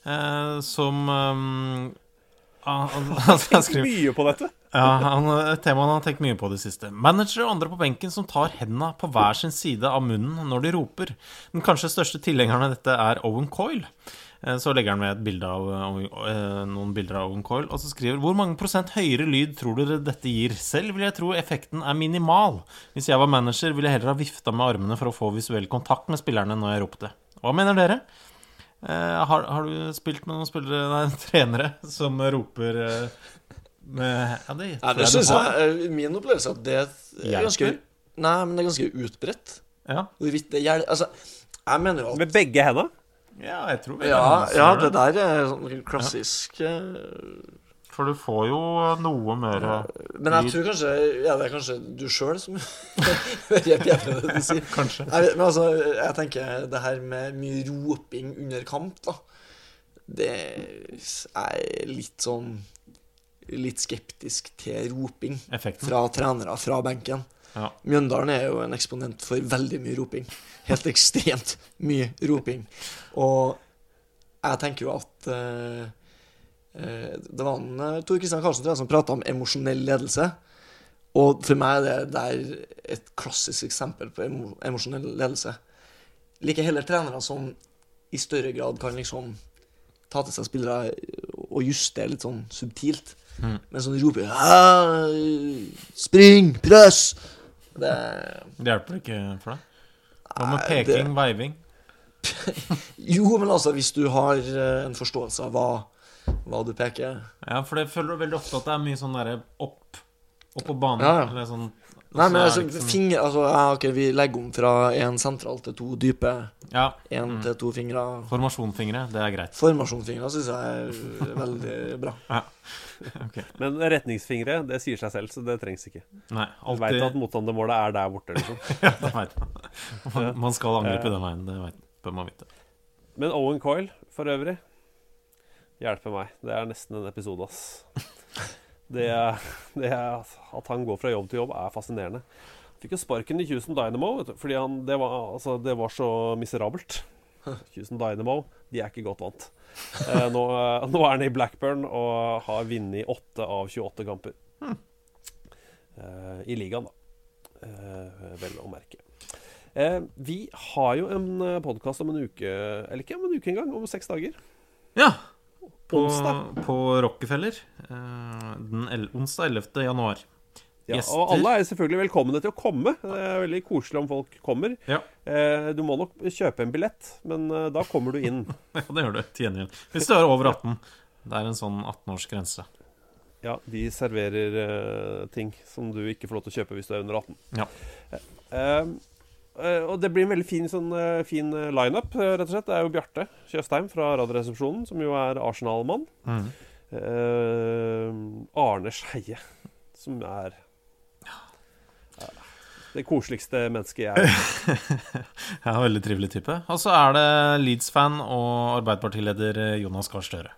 eh, som eh, Han, har han Mye på dette. Ja, han, et han har tenkt mye på det siste. Managere og andre på benken som tar hendene på hver sin side av munnen når de roper. Den kanskje største tilhengeren av dette er Owen Coyle. Eh, Så legger han med et bilde av, eh, noen bilder av Owen Coyle og så skriver Hvor mange prosent høyere lyd tror dere dette gir? Selv vil jeg tro effekten er minimal. Hvis jeg var manager, ville jeg heller ha vifta med armene for å få visuell kontakt med spillerne når jeg ropte. Hva mener dere? Eh, har, har du spilt med noen spillere, [LAUGHS] nei, trenere som roper eh, med Ja, det ja, det jeg synes jeg er min opplevelse at det er ganske Nei, men det er ganske utbredt. Ja. Hvorvidt det hjelper Altså, jeg mener jo at Med begge hendene? Ja, jeg tror Ja, det. ja det der er sånn klassisk ja. For du får jo noe mer Men jeg tror kanskje Ja, det er kanskje du sjøl som [LAUGHS] hører bedre det du sier. [LAUGHS] Kanskje. Jeg, men altså, jeg tenker det her med mye roping under kamp, da Det er litt sånn Litt skeptisk til roping Effekten. fra trenere fra benken. Ja. Mjøndalen er jo en eksponent for veldig mye roping. Helt ekstremt mye roping. Og jeg tenker jo at uh, uh, Det var en eh, Tor Kristian Karlsen tror jeg, som prata om emosjonell ledelse. Og for meg er det der et klassisk eksempel på emo emosjonell ledelse. Liker heller trenere som i større grad kan liksom ta til seg spillere og justere litt sånn subtilt. Mm. Men sånn roper Spring! Press! Det Det hjelper ikke for deg? Hva med peking, det- veiving? [LAUGHS] Jo, men altså, hvis du har eh, en forståelse av hva, hva du peker Ja, for jeg føler veldig ofte at det er mye sånn derre opp Opp på banen. Ja, ja. Eller sånn Nei, men altså, liksom... finger, altså ja, ok, Vi legger om fra én sentral til to dype. Ja. Én Mm. til to fingre. Formasjonfingre, det er greit. Formasjonsfingre syns jeg er veldig bra. [LAUGHS] Ja. Okay. Men retningsfingre, det sier seg selv, så det trengs ikke. Nei, Du alltid- veit at motstandermålet er der borte, liksom. [LAUGHS] ja, det vet man. Man- Man skal angripe den veien, det vet, bør man vite. Men Owen Coyle, for øvrig Hjelper meg. Det er nesten en episode, ass. Det, [LAUGHS] det At han går fra jobb til jobb, er fascinerende. Fikk jo sparken i Houston Dynamo vet du, fordi han, det, var, altså, det var så miserabelt. [LAUGHS] Houston Dynamo de er ikke godt vant. Eh, nå, eh, nå er han i Blackburn og har vunnet 8 av 28 kamper. Eh, I ligaen, da. Eh, vel å merke. Eh, vi har jo en podkast om en uke Eller ikke om en uke engang, om seks dager. Ja. På, Onsdag. på Rockefeller. eh, Den onsdag 11. januar. Ja, og alle er selvfølgelig velkomne til å komme. Det er veldig koselig om folk kommer. Ja. Eh, du må nok kjøpe en billett, men eh, da kommer du inn. [LAUGHS] Ja, det gjør du til gjengjeld. Hvis du er over 18. Det er en sånn 18-årsgrense. Ja, de serverer ting som du ikke får lov til å kjøpe hvis du er under 18. Ja. Eh, og det blir en veldig fin, sånn, eh, fin eh, lineup, eh, rett og slett. Det er jo Bjarte Tjøstheim fra Radioresepsjonen, som jo er Arsenal-mann. Mm. Uh, Arne Skeie, som er det koseligste mennesket jeg er. [LAUGHS] Ja, veldig trivelig type. Og så er det Leeds-fan og Arbeiderpartileder eh, Jonas Gahr Støre.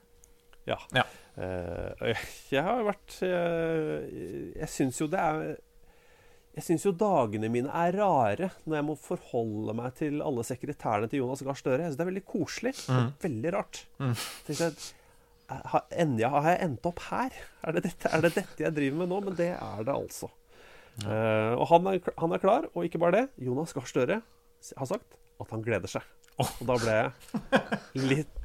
Ja. Ja. Eh, jeg har vært Jeg, jeg syns jo det er Jeg syns jo dagene mine er rare når jeg må forholde meg til alle sekretærene til Jonas Gahr Støre. Jeg syns det er veldig koselig. Mm. Veldig rart. Mm. Jeg, eh, har, jeg endt opp her? Er det, dette, er det dette jeg driver med nå? Men det er det altså. Eh, og han er, han er klar, og ikke bare det. Jonas Gahr Støre har sagt at han gleder seg. Og da ble jeg litt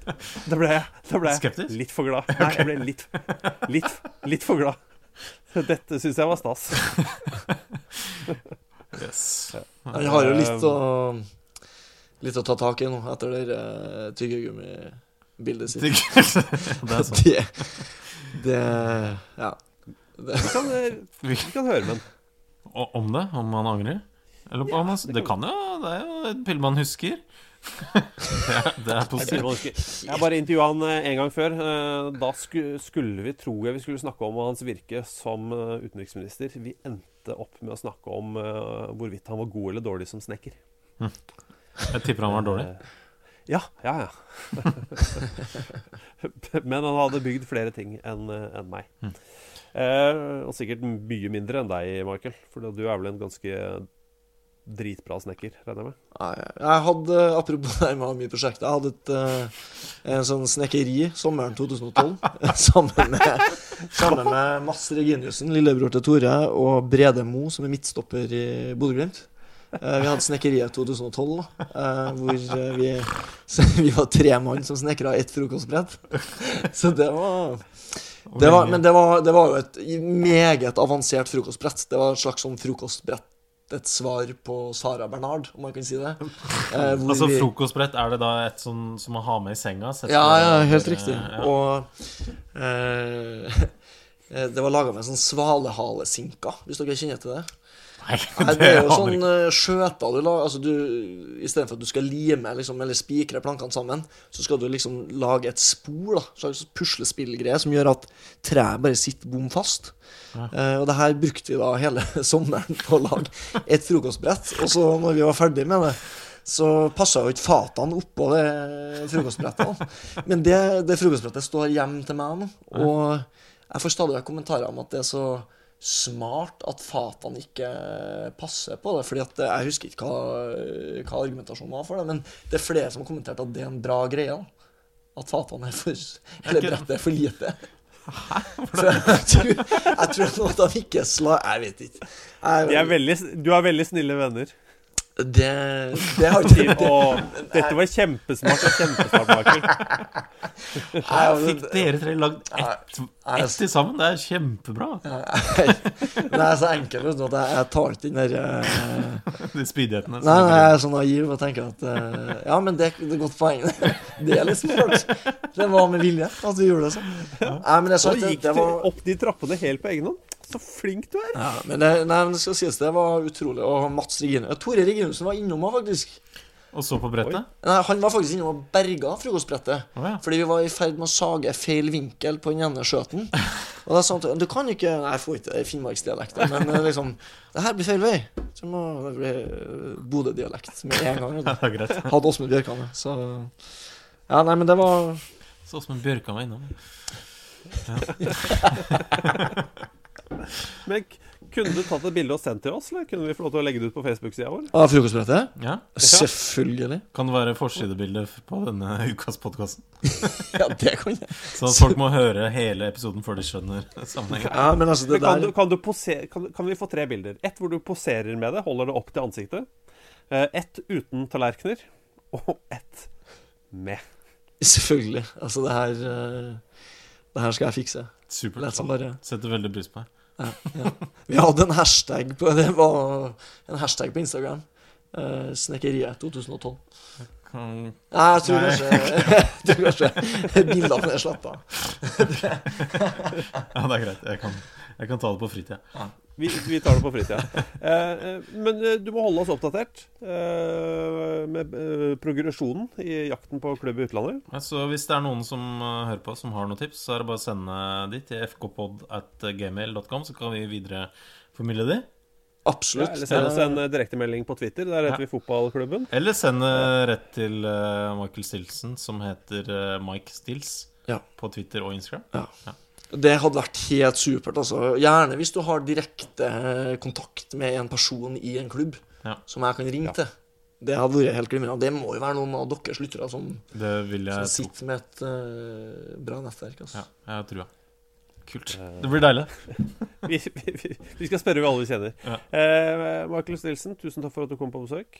Da ble jeg, da ble jeg litt for glad. Nei, jeg ble litt, litt, litt for glad. Dette syns jeg var stas. [LAUGHS] [LAUGHS] Yes. Jeg har jo litt å Litt å ta tak i nå, etter det uh, tyggegummibildet sitt. [LAUGHS] Det er sant. [LAUGHS] det, det Ja. Det. Vi kan, eh, vi kan høre med ham. Om det? Om han angrer? Eller om han, det kan jo Det er jo et bilde man husker. det, er, det er positivt. jeg bare intervjua han eh, en gang før. Da skulle vi, tror jeg vi skulle snakke om hans virke som utenriksminister. Vi endte opp med å snakke om uh, hvorvidt han var god eller dårlig som snekker. Mm. Jeg tipper han var dårlig. Eh, Ja, ja, ja. [LAUGHS] Men han hadde bygd flere ting enn en meg. Mm. Uh, og sikkert mye mindre enn deg, Michael. For du er vel en ganske dritbra snekker, regner jeg med. Jeg hadde, apropos det med mye prosjekter, jeg hadde et, uh, en sånn snekkeri sommeren 2012 [LAUGHS] sammen med, sammen med Mads Reginiussen, lillebror til Tore, og Brede Mo, som er midtstopper i Bodø-Glimt. Uh, Vi hadde Snekkeriet 2012, da, eh, hvor eh, vi, [LAUGHS] vi var tre mann som snekra ett frokostbrett. Så det var det var, men det var, det var jo et meget avansert frokostbrett. Det var et slags sånn frokostbrett et svar på Sara Bernard, om man kan si det. [LAUGHS] Eh, hvor Altså Frokostbrett, er det da et sånn som man har med i senga? Ja, ja, helt riktig. Ja. Og eh, [LAUGHS] eh, det var laga med sånn svalehalesinker, hvis dere kjenner til det. Nei, Nei, det er jo sånn eh, skjøter du lager altså du, I stedet for at du skal lime liksom, eller spikre plankene sammen, så skal du liksom lage et spor, da, slags puslespillgreie, som gjør at treet bare sitter bom fast. Ja. Uh, og det her brukte vi da hele [LAUGHS] sommeren på å lage et frokostbrett. Og så når vi var ferdig med det, så passa jo ikke fatene oppå det frokostbrettet. Men det, det frokostbrettet står hjem til meg nå, og jeg får stadig kommentarer om at det er så smart at fatene ikke passer på det. fordi at eh, Jeg husker ikke hva, hva argumentasjonen var for det, men det er flere som har kommentert at det er en bra greie. da. At fatene er for Eller brettet er for lite. [LAUGHS] Så jeg tror, jeg tror at de ikke sla... Jeg vet ikke. Jeg, De er veldig, du har veldig snille venner. Det, det har ikke Og dette var kjempesmart og kjempesmart, Michael. Her fikk dere tre lagd ett Nei, ett til sammen. Det er kjempebra. Det er så enkelt vet at jeg, tar ikke den der eh, De spydighetene. Nei, nei, jeg er så naiv og tenker at eh, Ja, men det, det er godt poeng. [LAUGHS] Det er liksom folk. Det var med vilje at vi gjorde det sånn. Nei, men jeg sa Så det, gikk det du var opp de trappene helt på egen hånd. Så flink du er. ja, men det, nei, men det skal sies, det var utrolig. Og Mats Regine Tore Reginussen var innom òg, faktisk. Og så på brettet? Nei, Han var faktisk innom og berga frokostbrettet. Oh, ja. Fordi vi var i ferd med å sage feil vinkel på den ene skjøten. Og da sa han til Du kan ikke Nei, jeg får ikke det i finnmarksdialekt, men eh, liksom Det her blir feil vei. Så må det bli eh, Bodø-dialekt med en gang. [LAUGHS] Ja. Hadde Åsmund Bjørkan med. Så Ja, nei, men det var Så Åsmund en Bjørkan var innom. [LAUGHS] [LAUGHS] Men kunne du tatt et bilde og sendt til oss, eller kunne vi få lov til å legge det ut på Facebook-sida vår? Av frokostbrettet? Ja. Selvfølgelig. Kan det være forsidebilde på denne ukas podkast? [LAUGHS] Ja, det kan jeg. Så at folk må høre hele episoden før de skjønner sammenhengen. Ja, men altså, det Men kan, der du, kan, du kan, kan vi få tre bilder? Ett hvor du poserer med det, holder det opp til ansiktet. Eh, Ett uten tallerkener. Og ett med. Selvfølgelig. Altså, det her eh, Det her skal jeg fikse. Supert. Bare Setter veldig pris på det. Ja, ja. Vi hadde en hashtag på Det var en hashtag på Instagram. Uh, Snekkeriet 2012. Kan... Nei, jeg tror kanskje [LAUGHS] tror kanskje bildene er slappa. [LAUGHS] Ja, det er greit. Jeg kan, jeg kan ta det på fritida. Vi, vi tar det på fritida. Eh, eh, men eh, du må holde oss oppdatert eh, med eh, progresjonen i jakten på klubb i utlandet. Så Så hvis det er noen som uh, hører på, som har noen tips, så er det bare å sende de til fkpod.gmail.com, så kan vi videreformidle de. Absolutt. Ja, eller send oss en eh, direktemelding på Twitter. Der heter Ja. vi Fotballklubben. Eller sende rett til uh, Michael Stilson, som heter uh, Mike Stills, Ja. på Twitter og Instagram. Ja. Det hadde vært helt supert. Altså. Gjerne hvis du har direkte eh, kontakt med en person i en klubb Ja. som jeg kan ringe til. Det hadde vært helt glimrende. Det må jo være noen av deres lyttere som, Det vil som tro. sitter med et uh, bra nettverk. Altså. Ja, jeg tror trua. Kult. Det blir deilig. [LAUGHS] vi, vi, vi, skal spørre vi alle vi kjenner. Ja. Eh, Michael Snilsen, tusen takk for at du kom på besøk.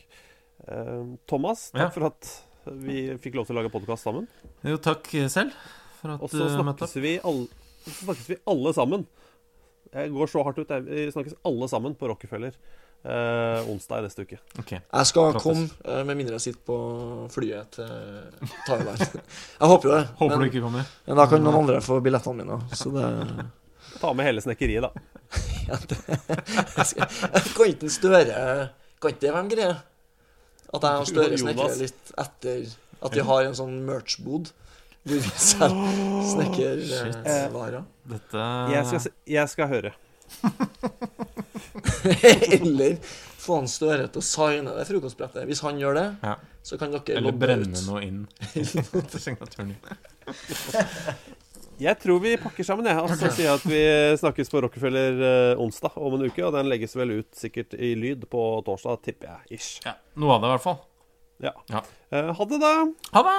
Eh, Thomas, takk Ja. for at vi fikk lov til å lage podkast sammen. Jo, takk selv for at Og så snakkes vi, alle, snakkes vi alle sammen. Jeg går så hardt ut. Vi snakkes alle sammen på Rockefeller eh, onsdag i neste uke. Okay. Jeg skal Grattis. komme, eh, med mindre jeg sitter på flyet til Thailand. Jeg håper jo det. [LAUGHS] Håper men, du ikke kommer. men da kan noen andre få billettene mine. Så det, [LAUGHS] Ta med hele snekkeriet, da. [LAUGHS] ja, det jeg skal, Kan ikke Støre Kan ikke det være en greie? At jeg og Støre snekrer litt etter at vi har en sånn merch-bod hvor vi selger. Dette Jeg skal, jeg skal høre. [LAUGHS] Eller få han Støre til å signe det frokostbrettet. Hvis han gjør det, Ja. så kan dere Eller brenne ut. noe inn [LAUGHS] til signaturen. Jeg tror vi pakker sammen, jeg. Og så sier jeg at vi snakkes på Rockefeller eh, onsdag om en uke. Og den legges vel ut sikkert i lyd på torsdag, tipper jeg. Ish. Ja, Noe av det, i hvert fall. Ja. Ja. Eh, ha det, da. Ha det!